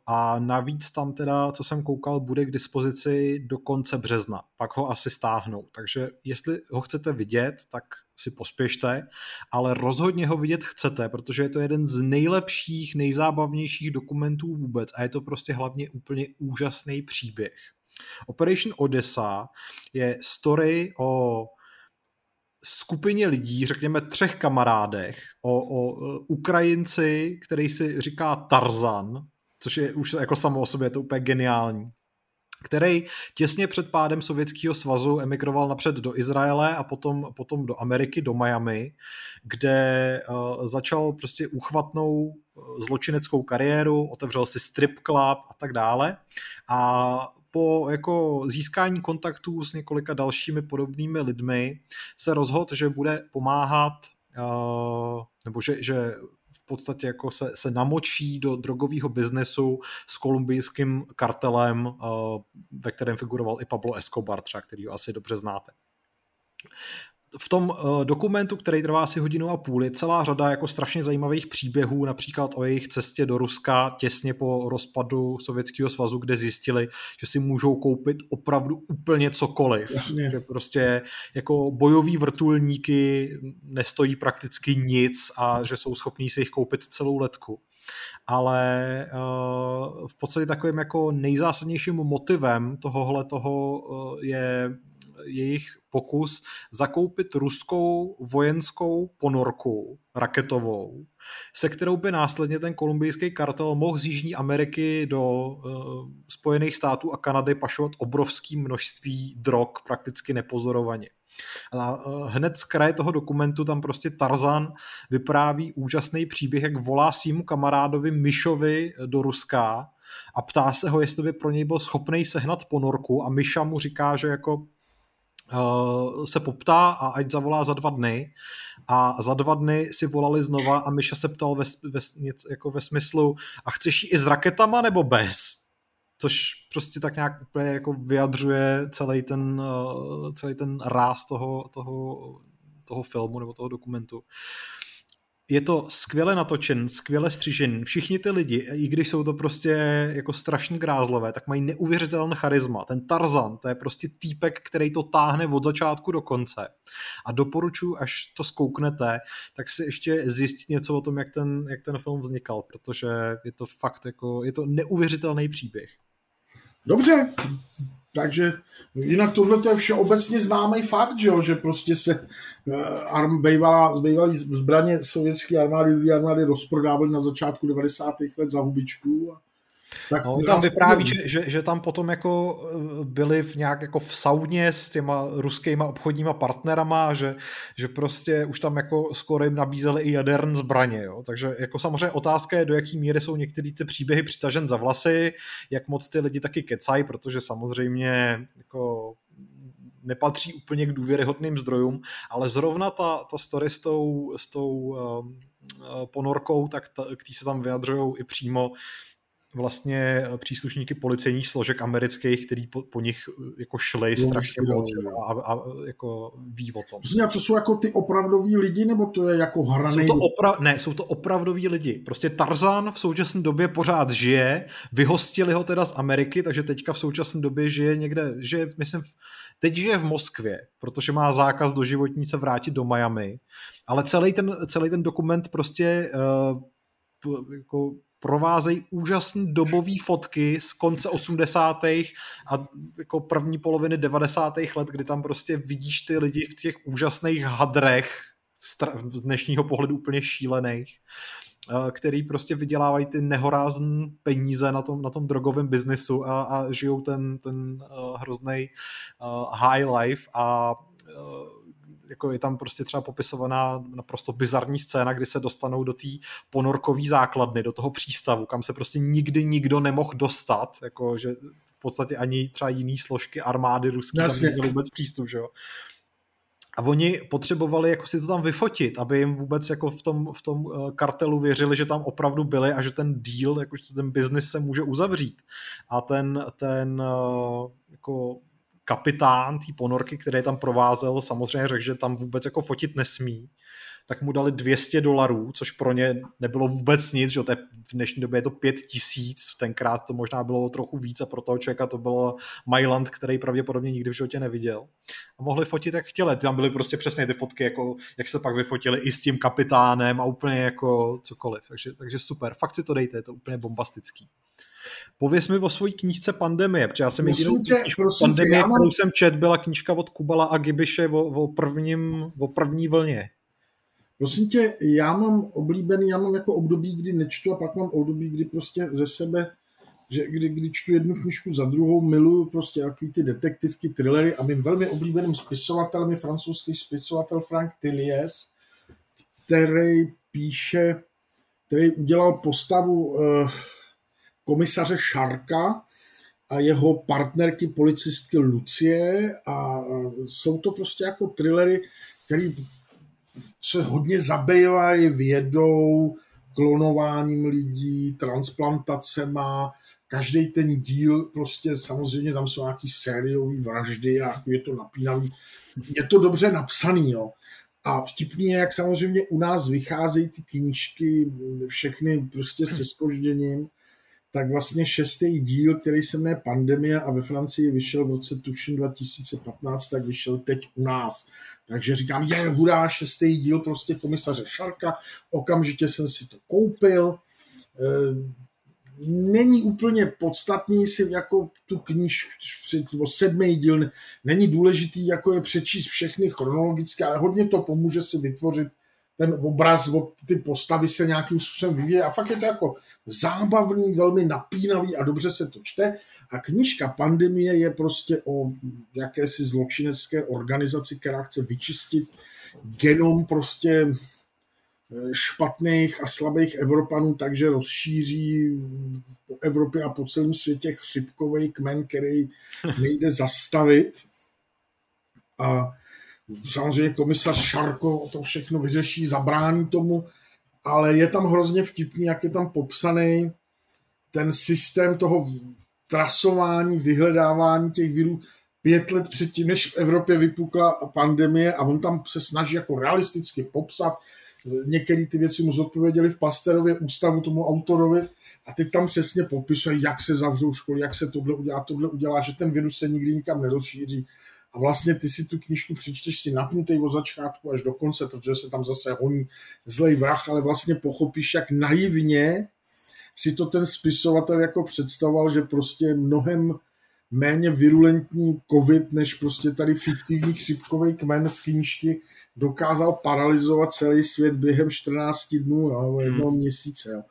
A navíc tam teda, co jsem koukal, bude k dispozici do konce března. Pak ho asi stáhnou. Takže jestli ho chcete vidět, tak si pospěšte, ale rozhodně ho vidět chcete, protože je to jeden z nejlepších, nejzábavnějších dokumentů vůbec a je to prostě hlavně úplně úžasný příběh. Operation Odessa je story o skupině lidí, řekněme třech kamarádech, o, o Ukrajinci, který si říká Tarzan, což je už jako samo o sobě, je to úplně geniální který těsně před pádem Sovětského svazu emigroval napřed do Izraele a potom, potom do Ameriky, do Miami, kde uh, začal prostě uchvatnou zločineckou kariéru, otevřel si strip club a tak dále. A po jako získání kontaktů s několika dalšími podobnými lidmi se rozhodl, že bude pomáhat uh, nebo že, že v podstatě jako se, se namočí do drogového biznesu s kolumbijským kartelem, uh, ve kterém figuroval i Pablo Escobar, třeba, který ho asi dobře znáte v tom uh, dokumentu, který trvá asi hodinu a půl, je celá řada jako strašně zajímavých příběhů, například o jejich cestě do Ruska těsně po rozpadu Sovětského svazu, kde zjistili, že si můžou koupit opravdu úplně cokoliv. Jasně. Že prostě jako bojoví vrtulníky nestojí prakticky nic a že jsou schopní si jich koupit celou letku ale uh, v podstatě takovým jako nejzásadnějším motivem tohohle toho uh, je jejich pokus zakoupit ruskou vojenskou ponorku raketovou, se kterou by následně ten kolumbijský kartel mohl z Jižní Ameriky do uh, Spojených států a Kanady pašovat obrovské množství drog prakticky nepozorovaně. A eh, hned z kraje toho dokumentu tam prostě Tarzan vypráví úžasný příběh, jak volá svýmu kamarádovi Myšovi do Ruska a ptá se ho, jestli by pro něj byl schopný sehnat ponorku a Myša mu říká, že jako se poptá a ať zavolá za dva dny a za dva dny si volali znova a Miša se ptal ve, ve, jako ve smyslu a chceš ji i s raketama nebo bez? Což prostě tak nějak úplně jako vyjadřuje celý ten, uh, celý ten ráz toho, toho, toho filmu nebo toho dokumentu. Uh, je to skvěle natočen, skvěle střížen. Všichni ty lidi, i když jsou to prostě jako strašně grázlové, tak mají neuvěřitelný charisma. Ten Tarzan, to je prostě týpek, který to táhne od začátku do konce. A doporučuji, až to zkouknete, tak si ještě zjistit něco o tom, jak ten, jak ten film vznikal, protože je to fakt jako, je to neuvěřitelný příběh. Dobře, takže jinak tohle to je všeobecně známý fakt, že, jo, že prostě se uh, arm, bývalá, bývalý zbraně sovětské armády, armády rozprodávaly na začátku 90. let za hubičku a tak no, tam vypráví, že, že, že, tam potom jako eh, byli v nějak jako v sauně s těma ruskýma obchodníma partnerama, že, že prostě už tam jako skoro jim nabízeli i jaderné zbraně, jo? takže jako samozřejmě otázka je, do jaký míry jsou některé ty příběhy přitažen za vlasy, jak moc ty lidi taky kecají, protože samozřejmě jako nepatří úplně k důvěryhodným zdrojům, ale zrovna ta, ta story s tou, s tou um, ponorkou, tak ta, k tý se tam vyjadřují i přímo vlastně eh, příslušníky policejních složek amerických, který po, po nich eh, jako šli jo, strašně moc a, a, jako ví o tom. A to jsou jako ty opravdoví lidi, nebo to je jako hraný? Jsou to opra- ne, jsou to opravdoví lidi. Prostě Tarzan v současné době pořád žije, vyhostili ho teda z Ameriky, takže teďka v současné době žije někde, že myslím, teď žije v Moskvě, protože má zákaz do životní se vrátit do Miami, ale celý ten, celý ten dokument prostě uh, jako provázejí úžasné dobové fotky z konce 80. a jako první poloviny 90. let, kdy tam prostě vidíš ty lidi v těch úžasných hadrech z dnešního pohledu úplně šílených který prostě vydělávají ty nehorázné peníze na tom, na tom drogovém biznisu a, a žijou ten, ten hrozný high life a jako je tam prostě třeba popisovaná naprosto bizarní scéna, kdy se dostanou do té ponorkové základny, do toho přístavu, kam se prostě nikdy nikdo nemohl dostat, jako že v podstatě ani třeba jiný složky armády ruské tam neměly vůbec přístup, že jo. A oni potřebovali jako si to tam vyfotit, aby jim vůbec jako v tom, v tom eh, kartelu věřili, že tam opravdu byli a že ten deal, jakože ten biznis se může uzavřít. A ten, ten eh, jako kapitán té ponorky, který tam provázel, samozřejmě řekl, že tam vůbec jako fotit nesmí, tak mu dali 200 dolarů, což pro ně nebylo vůbec nic, že to je, v dnešní době je to 5 tisíc, tenkrát to možná bylo trochu víc a pro toho člověka to bylo Myland, který pravděpodobně nikdy v životě neviděl. A mohli fotit jak chtěli, tam byly prostě přesně ty fotky, jako, jak se pak vyfotili i s tím kapitánem a úplně jako cokoliv, takže, takže super, fakt si to dejte, je to úplně bombastický. Pověz mi o svojí knížce Pandemie, protože já jsem jedinou knížku Pandemie, kterou jsem čet, byla knížka od Kubala a Gibiše o, o, prvním, o první vlně. Prosím tě, já mám oblíbený, já mám jako období, kdy nečtu a pak mám období, kdy prostě ze sebe, že kdy, kdy čtu jednu knižku za druhou, miluju prostě takový ty detektivky, thrillery a mým velmi oblíbeným spisovatelem je francouzský spisovatel Frank Tillies, který píše, který udělal postavu uh, komisaře Šarka a jeho partnerky policistky Lucie a jsou to prostě jako thrillery, který se hodně zabývají vědou, klonováním lidí, transplantacema, každý ten díl, prostě samozřejmě tam jsou nějaký sériový vraždy a je to napínavý. Je to dobře napsaný, jo. A vtipný je, jak samozřejmě u nás vycházejí ty knížky, všechny prostě se spožděním tak vlastně šestý díl, který se jmenuje Pandemie a ve Francii vyšel v roce tuším 2015, tak vyšel teď u nás. Takže říkám, je hurá, šestý díl prostě komisaře Šarka, okamžitě jsem si to koupil. E, není úplně podstatný si jako tu knížku, sedmý díl, není důležitý, jako je přečíst všechny chronologicky, ale hodně to pomůže si vytvořit ten obraz, ty postavy se nějakým způsobem vyvíjí a fakt je to jako zábavný, velmi napínavý a dobře se to čte. A knižka Pandemie je prostě o jakési zločinecké organizaci, která chce vyčistit genom prostě eh, špatných a slabých Evropanů, takže rozšíří po Evropě a po celém světě chřipkový kmen, který nejde zastavit. A samozřejmě komisař Šarko to všechno vyřeší, zabrání tomu, ale je tam hrozně vtipný, jak je tam popsaný ten systém toho trasování, vyhledávání těch virů pět let předtím, než v Evropě vypukla pandemie a on tam se snaží jako realisticky popsat, některé ty věci mu zodpověděli v Pasterově ústavu tomu autorovi a teď tam přesně popisuje, jak se zavřou školy, jak se tohle udělá, tohle udělá, že ten virus se nikdy nikam nerozšíří, a vlastně ty si tu knižku přečteš si napnutý od začátku až do konce, protože se tam zase honí zlej vrah, ale vlastně pochopíš, jak naivně si to ten spisovatel jako představoval, že prostě mnohem méně virulentní covid, než prostě tady fiktivní chřipkový kmen z knížky dokázal paralizovat celý svět během 14 dnů, jo, jednoho hmm. měsíce. Jo.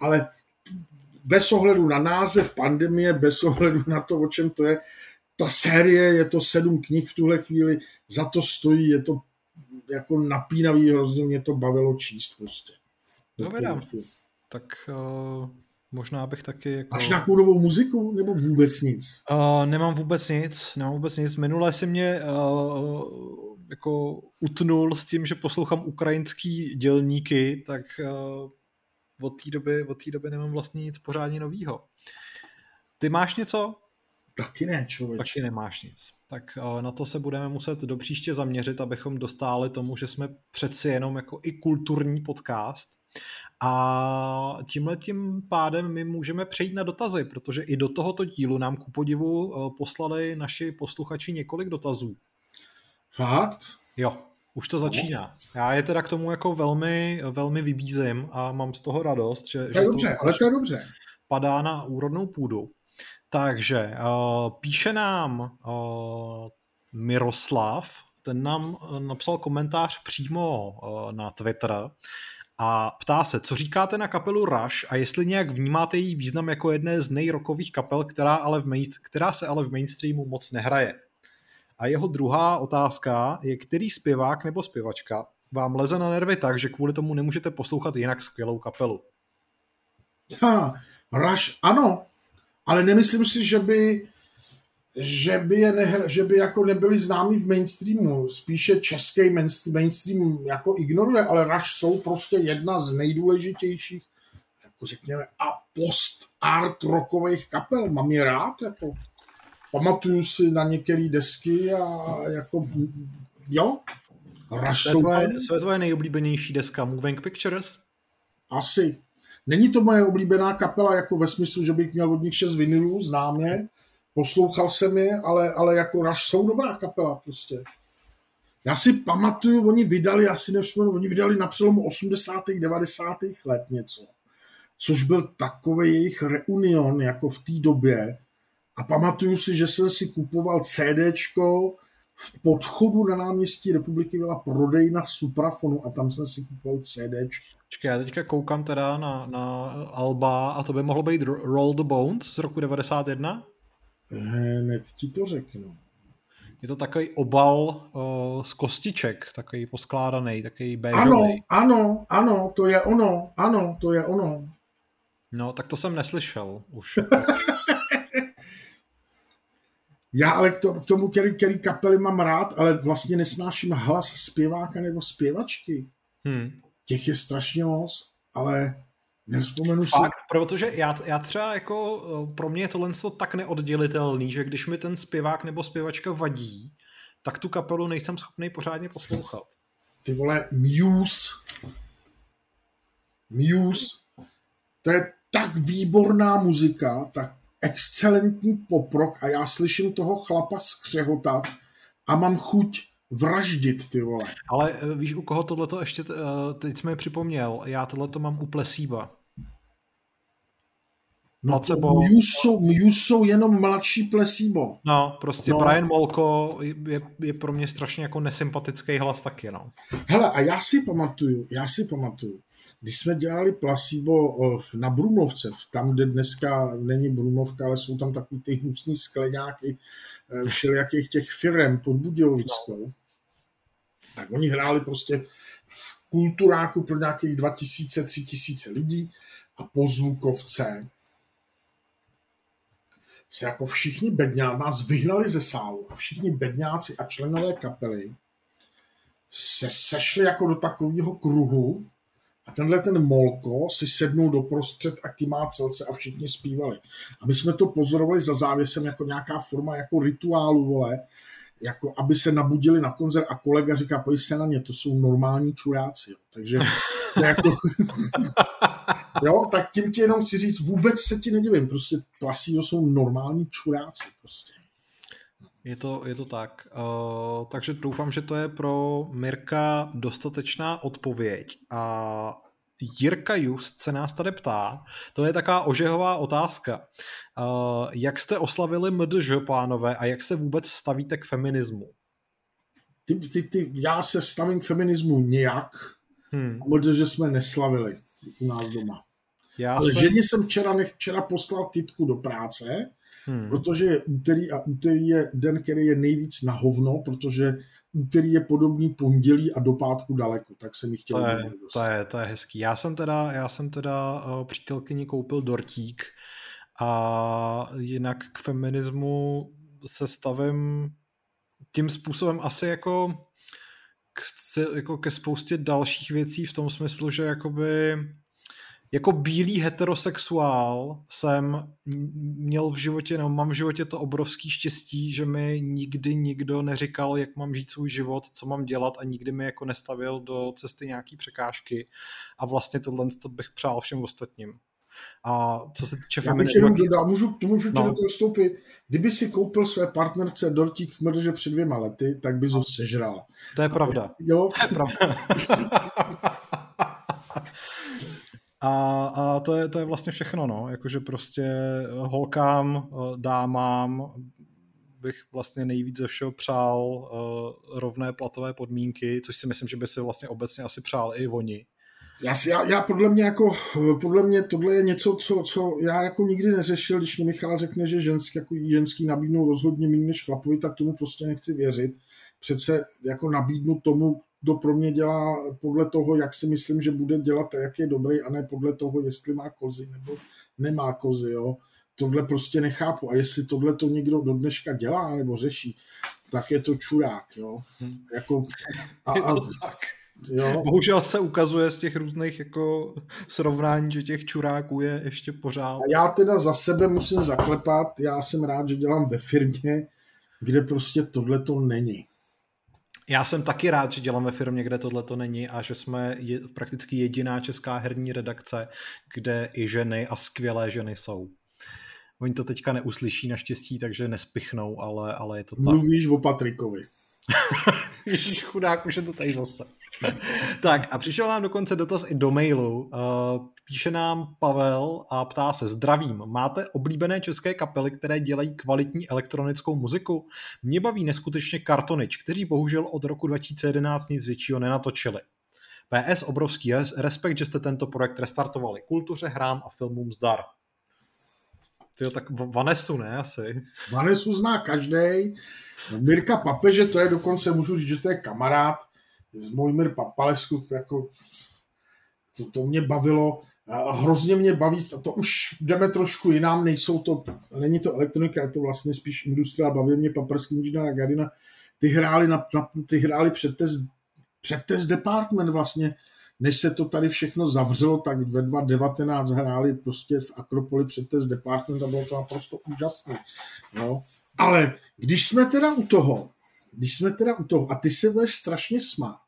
Ale bez ohledu na název pandemie, bez ohledu na to, o čem to je, ta série, je to sedm knih v tuhle chvíli, za to stojí, je to jako napínavý, hrozně mě to bavilo číst prostě. No tak uh, možná bych taky jako... Máš nějakou novou muziku, nebo vůbec nic? Uh, nemám vůbec nic, nemám vůbec nic. Minule si mě uh, jako utnul s tím, že poslouchám ukrajinský dělníky, tak uh, od té doby, od té doby nemám vlastně nic pořádně novýho. Ty máš něco? Taky ne, člověk. Taky nemáš nic. Tak eh, na to se budeme muset do příště zaměřit, abychom dostali tomu, že jsme přeci jenom jako i kulturní podcast. A tímhle tím pádem my můžeme přejít na dotazy, protože i do tohoto dílu nám ku podivu eh, poslali naši posluchači několik dotazů. Fakt? Jo, už to začíná. Já je teda k tomu jako velmi, velmi vybízím a mám z toho radost, že, to je že dobře, to ale to je dobře. padá na úrodnou půdu. Takže uh, píše nám uh, Miroslav, ten nám uh, napsal komentář přímo na Twitter a ptá se, co říkáte na kapelu Rush a jestli nějak vnímáte její význam jako jedné z nejrokových kapel, která, ale v main, která se ale v mainstreamu moc nehraje. A jeho druhá otázka je, který zpěvák nebo zpěvačka vám leze na nervy tak, že kvůli tomu nemůžete poslouchat jinak skvělou kapelu. Ha, Rush, ano, ale nemyslím si, že by že by, je nehr, že by jako nebyli známí v mainstreamu. Spíše český mainstream jako ignoruje, ale Rush jsou prostě jedna z nejdůležitějších, jako řekněme, a post-art rockových kapel. Mám je rád, jako pamatuju si na některé desky a jako, jo, Rush jsou tvoje, co je tvoje nejoblíbenější deska? Moving Pictures? Asi. Není to moje oblíbená kapela jako ve smyslu, že bych měl od nich šest vinilů, znám je, poslouchal jsem je, ale, ale jako Rush jsou dobrá kapela prostě. Já si pamatuju, oni vydali, asi nevzpomenu, oni vydali na přelomu 80. 90. let něco, což byl takový jejich reunion jako v té době. A pamatuju si, že jsem si kupoval CDčko, v podchodu na náměstí republiky byla prodejna Suprafonu a tam jsem si kupoval CDčko. Čekaj, já teďka koukám teda na, na Alba a to by mohlo být Roll the Bones z roku 91? Hned ti to řeknu. Je to takový obal uh, z kostiček, takový poskládaný, takový béžový. Ano, ano, ano, to je ono, ano, to je ono. No, tak to jsem neslyšel už. Já ale k, to, k tomu, který, který kapely mám rád, ale vlastně nesnáším hlas zpěváka nebo zpěvačky. Hmm. Těch je strašně moc, ale Nevzpomenu si. Fakt, protože já, já třeba jako, eh, pro mě je tohle tak neoddělitelný, že když mi ten zpěvák nebo zpěvačka vadí, tak tu kapelu nejsem schopný pořádně poslouchat. Ty vole, Muse. Muse. To je tak výborná muzika, tak excelentní poprok a já slyším toho chlapa skřehotat a mám chuť vraždit, ty vole. Ale eh, víš, u koho tohleto ještě, eh, teď jsme připomněl, já tohleto mám u Plesíba. No placebo. Muse jsou, jsou jenom mladší plesíbo. No, prostě no. Brian Molko je, je pro mě strašně jako nesympatický hlas taky, no. Hele, a já si pamatuju, já si pamatuju, když jsme dělali placebo na Brumlovce, tam, kde dneska není Brumlovka, ale jsou tam takový ty hnusný skleňáky e, všelijakých těch firm pod Budějovickou, no. tak oni hráli prostě v kulturáku pro nějakých 2000-3000 lidí a po zvukovce se jako všichni bedňáci nás vyhnali ze sálu a všichni bedňáci a členové kapely se sešli jako do takového kruhu a tenhle ten Molko si sednul do prostřed a kýmá celce a všichni zpívali. A my jsme to pozorovali za závěsem jako nějaká forma jako rituálu, vole, jako aby se nabudili na koncert a kolega říká, pojď se na ně, to jsou normální čuráci. Takže to jako... jo, tak tím ti jenom chci říct, vůbec se ti nedivím, prostě Plasího jsou normální čuráci prostě. Je to, je to tak. Uh, takže doufám, že to je pro Mirka dostatečná odpověď. A Jirka Just se nás tady ptá, to je taková ožehová otázka. Uh, jak jste oslavili MDŽ, pánové, a jak se vůbec stavíte k feminismu? Ty, ty, ty, já se stavím k feminismu nějak, hmm. protože jsme neslavili u nás doma. Já Ale jsem... ženě jsem včera, nech, včera poslal kitku do práce, hmm. protože je úterý a úterý je den, který je nejvíc na hovno, protože úterý je podobný pondělí a do pátku daleko, tak jsem mi chtěl to je, to je, to je hezký. Já jsem teda, já jsem teda uh, přítelkyni koupil dortík a jinak k feminismu se stavím tím způsobem asi jako k, jako ke spoustě dalších věcí v tom smyslu, že jakoby jako bílý heterosexuál jsem měl v životě, no mám v životě to obrovský štěstí, že mi nikdy nikdo neříkal, jak mám žít svůj život, co mám dělat a nikdy mi jako nestavil do cesty nějaký překážky a vlastně tohle to bych přál všem ostatním. A co se týče feminismu... Já bych dodal, můžu, můžu no. to vstoupit. Kdyby si koupil své partnerce dortík mrže před dvěma lety, tak bys ho sežral. To je pravda. Jo? To je pravda. A, a to, je, to je vlastně všechno, no. Jakože prostě holkám, dámám bych vlastně nejvíc ze všeho přál uh, rovné platové podmínky, což si myslím, že by si vlastně obecně asi přál i oni. Já, já, já, podle mě jako, podle mě tohle je něco, co, co já jako nikdy neřešil, když mi Michal řekne, že ženský, jako ženský nabídnou rozhodně méně než chlapovi, tak tomu prostě nechci věřit. Přece jako nabídnu tomu, kdo pro mě dělá podle toho, jak si myslím, že bude dělat a jak je dobrý, a ne podle toho, jestli má kozy nebo nemá kozy, jo. Tohle prostě nechápu. A jestli tohle to někdo do dneška dělá nebo řeší, tak je to čurák, jo. Jako, a, je to tak. Jo. Bohužel se ukazuje z těch různých jako srovnání, že těch čuráků je ještě pořád. A já teda za sebe musím zaklepat, já jsem rád, že dělám ve firmě, kde prostě tohle to není. Já jsem taky rád, že dělám ve firmě, kde tohle to není a že jsme je, prakticky jediná česká herní redakce, kde i ženy a skvělé ženy jsou. Oni to teďka neuslyší naštěstí, takže nespichnou, ale, ale je to tak. Mluvíš o Patrikovi. Ježíš chudák, už je to tady zase. tak a přišel nám dokonce dotaz i do mailu. Uh, píše nám Pavel a ptá se, zdravím, máte oblíbené české kapely, které dělají kvalitní elektronickou muziku? Mě baví neskutečně Kartonič, kteří bohužel od roku 2011 nic většího nenatočili. PS, obrovský respekt, že jste tento projekt restartovali. Kultuře, hrám a filmům zdar. Tyjo, tak Vanesu ne asi. Vanesu zná každý. Mirka Papeže, to je dokonce, můžu říct, že to je kamarád z Mojmir Papalesku, to, jako, to, to mě bavilo. Hrozně mě baví, a to už jdeme trošku jinam, nejsou to, není to elektronika, je to vlastně spíš industriál, baví mě paperský inženýr Gardina. Ty hráli, na, na, ty hráli před test, před test department vlastně, než se to tady všechno zavřelo, tak ve 2019 hráli prostě v Akropoli před test department a bylo to naprosto úžasné. No. Ale když jsme teda u toho, když jsme teda u toho, a ty se budeš strašně smát,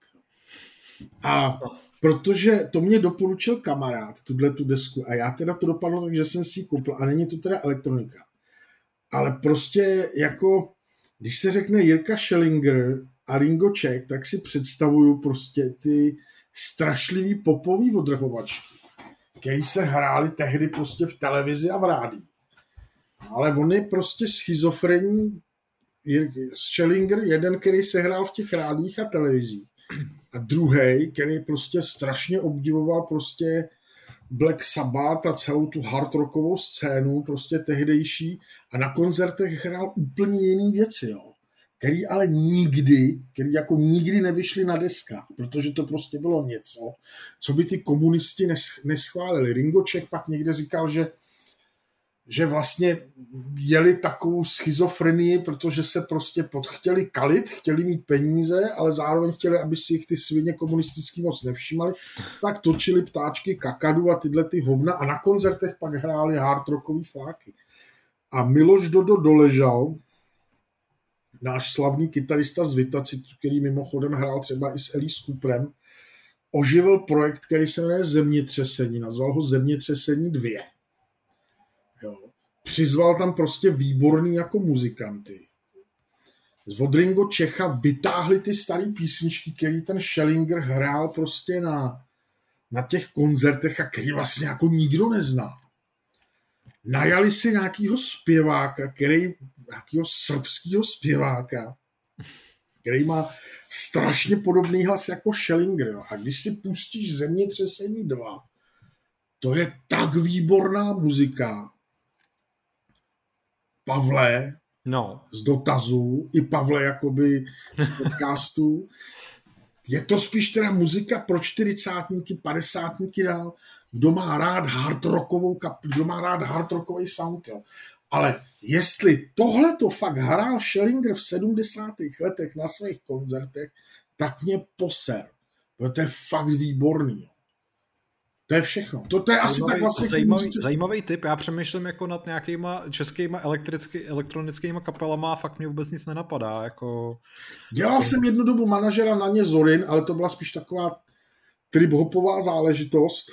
a protože to mě doporučil kamarád, tuhle tu desku, a já teda to dopadlo tak, že jsem si ji koupil, a není to teda elektronika. Ale prostě jako, když se řekne Jirka Schellinger a Ringo Czech, tak si představuju prostě ty strašlivý popový odrhovačky, který se hráli tehdy prostě v televizi a v rádii. Ale on je prostě schizofrenní Schellinger, jeden, který se hrál v těch rádích a televizích. A druhý, který prostě strašně obdivoval prostě Black Sabbath a celou tu hard rockovou scénu, prostě tehdejší, a na koncertech hrál úplně jiný věci, jo který ale nikdy, který jako nikdy nevyšli na deska, protože to prostě bylo něco, co by ty komunisti neschválili. Ringo Czech pak někde říkal, že že vlastně jeli takovou schizofrenii, protože se prostě pod, chtěli kalit, chtěli mít peníze, ale zároveň chtěli, aby si jich ty svině komunistický moc nevšímali, tak točili ptáčky kakadu a tyhle ty hovna a na koncertech pak hráli hard rockový fláky. A Miloš Dodo doležal, náš slavný kytarista z Vitaci, který mimochodem hrál třeba i s Ellie Cooperem, oživil projekt, který se jmenuje Zemětřesení, nazval ho Zemětřesení 2. Jo. Přizval tam prostě výborný jako muzikanty. Z Vodringo Čecha vytáhli ty staré písničky, který ten Schellinger hrál prostě na, na těch koncertech a který vlastně jako nikdo nezná. Najali si nějakýho zpěváka, který nějakého srbského zpěváka, který má strašně podobný hlas jako Schellinger. Jo. A když si pustíš Zemětřesení 2, to je tak výborná muzika. Pavle, no. z dotazů, i Pavle jakoby z podcastu. Je to spíš teda muzika pro čtyřicátníky, padesátníky dál, kdo má rád hard rockovou kap, kdo má rád hard rockový sound, jo. Ale jestli tohle to fakt hrál Schellinger v 70. letech na svých koncertech, tak mě poser. To je fakt výborný. To je všechno. To, to je zajímavý, asi tak vlastně... Zajímavý, můžete... zajímavý typ. Já přemýšlím jako nad nějakýma českýma elektricky, elektronickýma kapelama a fakt mě vůbec nic nenapadá. Jako... Dělal Stejný. jsem jednu dobu manažera na ně Zorin, ale to byla spíš taková trip-hopová záležitost.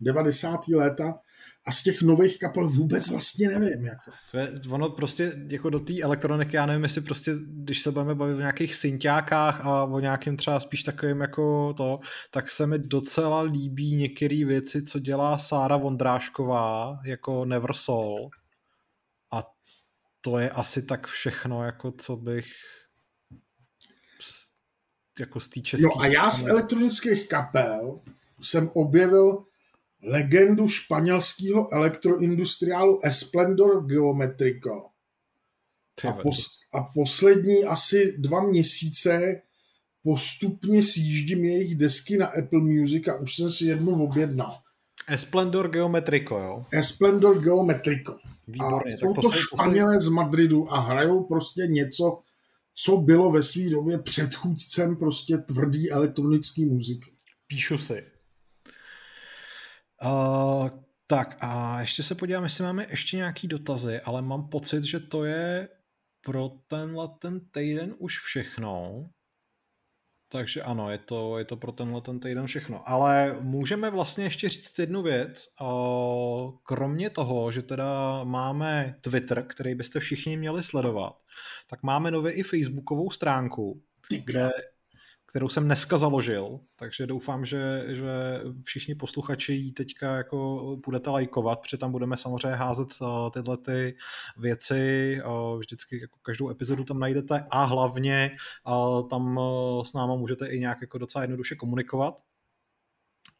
90. léta a z těch nových kapel vůbec vlastně nevím. Jako. To je, ono prostě jako do té elektroniky, já nevím, jestli prostě, když se budeme bavit o nějakých synťákách a o nějakým třeba spíš takovým jako to, tak se mi docela líbí některé věci, co dělá Sára Vondrášková jako Never Soul a to je asi tak všechno, jako co bych jako z té české... No a já z elektronických kapel jsem objevil legendu španělského elektroindustriálu Esplendor Geometrico. A, pos, a poslední asi dva měsíce postupně sjíždím jejich desky na Apple Music a už jsem si jednu objednal. Esplendor Geometrico, jo? Esplendor Geometrico. Výborně. A jsou to, to Španělé z Madridu a hrajou prostě něco, co bylo ve své době předchůdcem prostě tvrdý elektronické muziky. Píšu si. Uh, tak a ještě se podívám, jestli máme ještě nějaký dotazy, ale mám pocit, že to je pro tenhle ten týden už všechno. Takže ano, je to, je to pro tenhle ten týden všechno. Ale můžeme vlastně ještě říct jednu věc. Kromě toho, že teda máme Twitter, který byste všichni měli sledovat, tak máme nově i Facebookovou stránku, kde kterou jsem dneska založil, takže doufám, že, že všichni posluchači ji teďka jako budete lajkovat, protože tam budeme samozřejmě házet uh, tyhle ty věci, uh, vždycky jako každou epizodu tam najdete a hlavně uh, tam s náma můžete i nějak jako docela jednoduše komunikovat.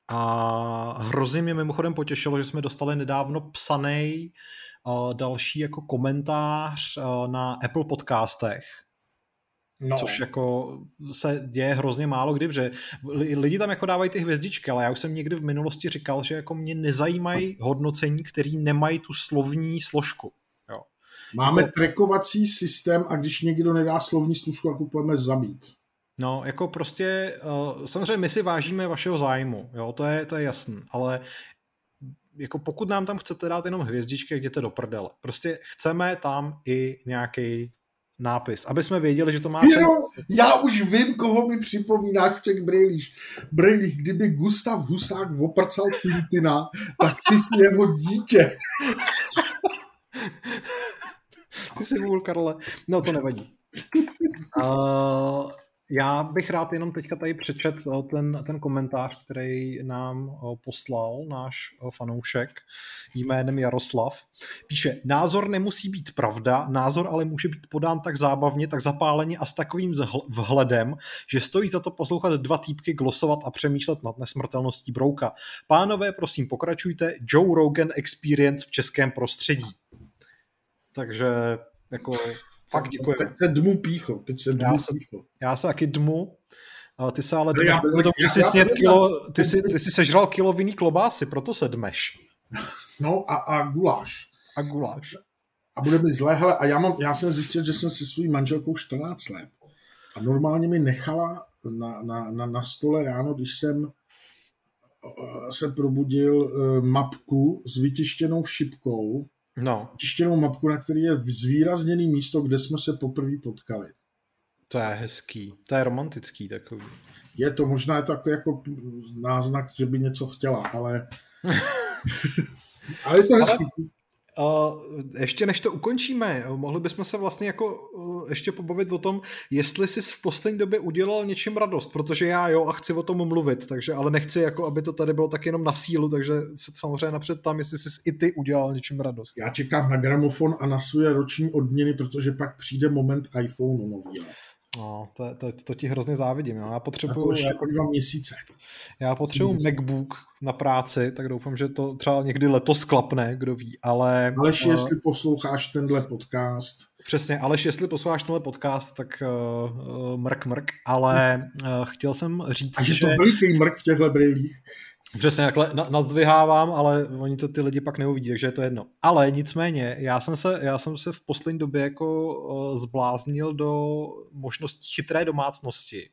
A hrozně mě mimochodem potěšilo, že jsme dostali nedávno psaný další jako komentář na Apple podcastech, No. Což jako se děje hrozně málo kdy, že lidi tam jako dávají ty hvězdičky, ale já už jsem někdy v minulosti říkal, že jako mě nezajímají hodnocení, který nemají tu slovní složku. Jo. Máme jako... trackovací systém a když někdo nedá slovní složku, jako pojďme zabít. No, jako prostě, uh, samozřejmě my si vážíme vašeho zájmu, jo, to je, to je jasný, ale jako pokud nám tam chcete dát jenom hvězdičky, jděte do prdele. Prostě chceme tam i nějaký nápis, aby jsme věděli, že to má cenu. Jo, já už vím, koho mi připomínáš v těch brýlích. Brýlích, kdyby Gustav Husák oprcal Tintina, tak ty jsi jeho dítě. ty jsi vůl, Karle. No, to nevadí. Uh, já bych rád jenom teďka tady přečet eh, ten, ten komentář, který nám eh, poslal náš eh, fanoušek jménem Jaroslav. Píše, názor nemusí být pravda, názor ale může být podán tak zábavně, tak zapáleně a s takovým vhledem, že stojí za to poslouchat dva týpky glosovat a přemýšlet nad nesmrtelností brouka. Pánové, prosím, pokračujte. Joe Rogan Experience v českém prostředí. Takže jako Fakt děkuji. Teď se dmu pícho. Teď se dmu já, se, pícho. já se taky dmu. Ale ty se ale dmeš, já, tomu, že jsi, sněd kilo, ty, jsi, ty jsi sežral kilo vinný klobásy, proto se dmeš. No a, a guláš. A guláš. A bude mi zlé, hele, a já, mám, já jsem zjistil, že jsem se svou manželkou 14 let. A normálně mi nechala na, na, na, na stole ráno, když jsem eh, se probudil eh, mapku s vytištěnou šipkou no. tištěnou mapku, na který je zvýrazněný místo, kde jsme se poprvé potkali. To je hezký, to je romantický takový. Je to možná jako, jako náznak, že by něco chtěla, ale ale je to hezký. Ale Ještě než to ukončíme, mohli bychom se vlastně jako uh, ještě pobavit o tom, jestli jsi v poslední době udělal něčím radost, protože já jo a chci o tom mluvit, takže ale nechci jako, aby to tady bylo tak jenom na sílu, takže se samozřejmě napřed tam, jestli jsi i ty udělal něčím radost. Já čekám na gramofon a na své roční odměny, protože pak přijde moment iPhoneu nový. No, to, to, to ti hrozně závidím. Jo. Já potřebuju... Já, jako dva měsíce. Já potřebuji MacBook na práci, tak doufám, že to třeba někdy letos klapne, kdo ví, ale... Aleš, uh, jestli posloucháš tenhle podcast... Přesně, Aleš, jestli posloucháš tenhle podcast, tak uh, mrk, mrk, ale uh, chtěl jsem říct, A že... to veliký mrk v těchto brýlích. Přesně takhle nadzvyhávám, ale oni to ty lidi pak neuvidí, takže je to jedno. Ale nicméně, já jsem se, já jsem se v poslední době jako uh, zbláznil do možností chytré domácnosti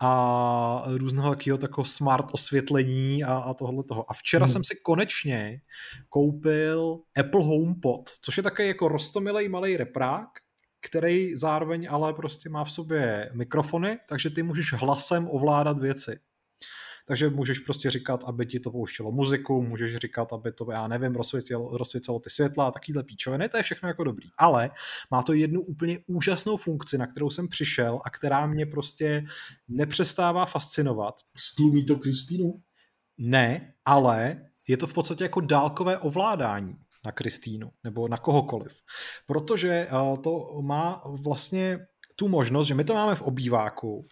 a různého takového takového smart osvětlení a, a tohle toho. A včera hmm. jsem si konečně koupil Apple HomePod, což je takový jako rostomilej malý reprák, který zároveň ale prostě má v sobě mikrofony, takže ty můžeš hlasem ovládat věci. Takže můžeš prostě říkat, aby ti to pouštělo muziku, můžeš říkat, aby to, já nevím, rozsvětilo, ty světla a takovýhle píčoviny, to je všechno jako dobrý. Ale má to jednu úplně úžasnou funkci, na kterou jsem přišel a která mě prostě nepřestává fascinovat. Stlumí to Kristýnu? Ne, ale je to v podstatě jako dálkové ovládání na Kristýnu nebo na kohokoliv. Protože eh, to má vlastně tu možnost, že my to máme v obýváku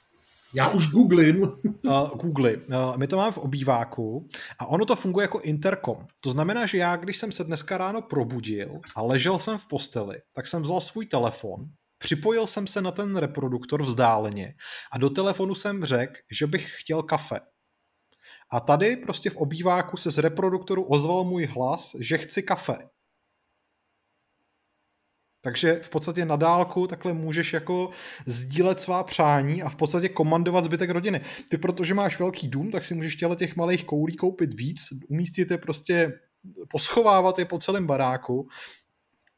Já už googlím. Uh, Google. Uh, my to máme v obýváku a ono to funguje jako interkom. To znamená, že já, když jsem se dneska ráno probudil a ležel jsem v posteli, tak jsem vzal svůj telefon, připojil jsem se na ten reproduktor vzdáleně a do telefonu jsem řekl, že bych chtěl kafe. A tady prostě v obýváku se z reproduktoru ozval můj hlas, že chci kafe. Takže v podstatě na dálku takhle můžeš jako sdílet svá přání a v podstatě komandovat zbytek rodiny. Ty, protože máš velký dům, tak si můžeš těle těch malých koulí koupit víc, umístit je prostě, poschovávat je po celém baráku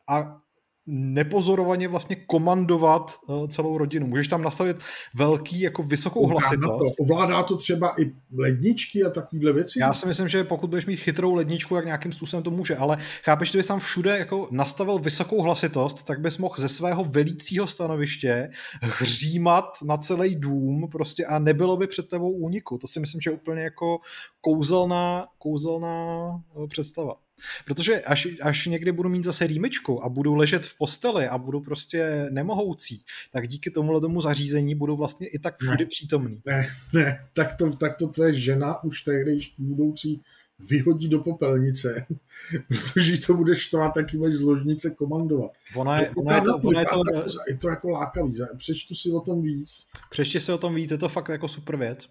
a nepozorovaně vlastně komandovat uh, celou rodinu. Můžeš tam nastavit velký, jako vysokou hlasitost. To. Ovládá to třeba i ledničky a takovéhle věci? Já si myslím, že pokud budeš mít chytrou ledničku, jak nějakým způsobem to může, ale chápeš, že bys tam všude jako nastavil vysokou hlasitost, tak bys mohl ze svého velícího stanoviště hřímat na celý dům prostě a nebylo by před tebou úniku. To si myslím, že je úplně jako kouzelná, kouzelná eh, představa. Protože až, až někdy budu mít zase rýmičku a budu ležet v posteli a budu prostě nemohoucí, tak díky tomuhle tomu zařízení budu vlastně i tak všude ne, přítomný. Ne, ne, tak to, tak to tvoje žena už tehdy budoucí vyhodí do popelnice, protože to bude štvát, taky budeš z ložnice komandovat. Ona je, ona je, to, ona je, to, je to jako lákavý, přečtu si o tom víc. Přečti si o tom víc, je to fakt jako super věc.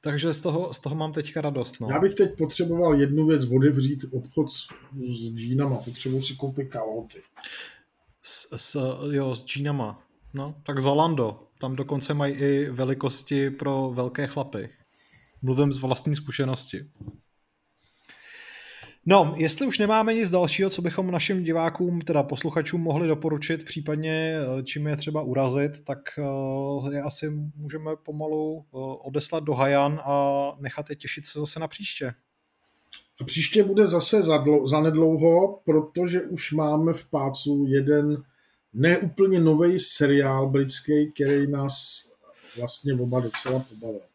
Takže z toho, z toho mám teďka radost. No. Já bych teď potřeboval jednu věc, otevřít obchod s, s džínama, potřebuji si koupit kalhoty. S, s, jo, s džínama. No, tak Zalando. Tam dokonce mají i velikosti pro velké chlapy. Mluvím z vlastní zkušenosti. No, jestli už nemáme nic dalšího, co bychom našim divákům, teda posluchačům mohli doporučit, případně eh, čím je třeba urazit, tak eh, je asi můžeme pomalu eh, odeslat do Hajan a nechat je těšit se zase na příště. A příště bude zase za nedlouho, protože už máme v pácu jeden neúplně nový seriál britský, který nás vlastně oba docela pobavil.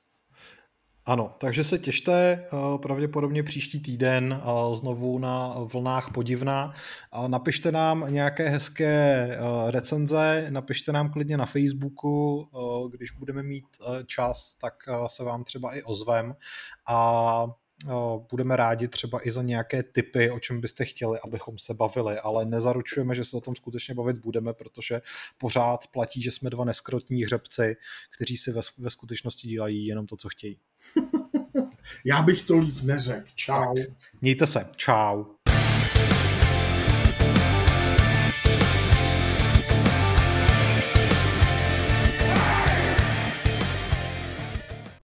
Ano, takže se těšte eh, pravděpodobně příští týden eh, znovu na vlnách podivná. Napište nám nějaké hezké eh, recenze, napište nám klidně na Facebooku, když budeme mít čas, tak se vám třeba i ozvem a budeme rádi třeba i za nějaké typy, o čem byste chtěli, abychom se bavili, ale nezaručujeme, že se o tom skutečně bavit budeme, protože pořád platí, že jsme dva neskrotní hřebci, kteří si ve, ve skutečnosti dělají jenom to, co chtějí. Já bych to líp neřekl. Čau. Tak, mějte se. Čau.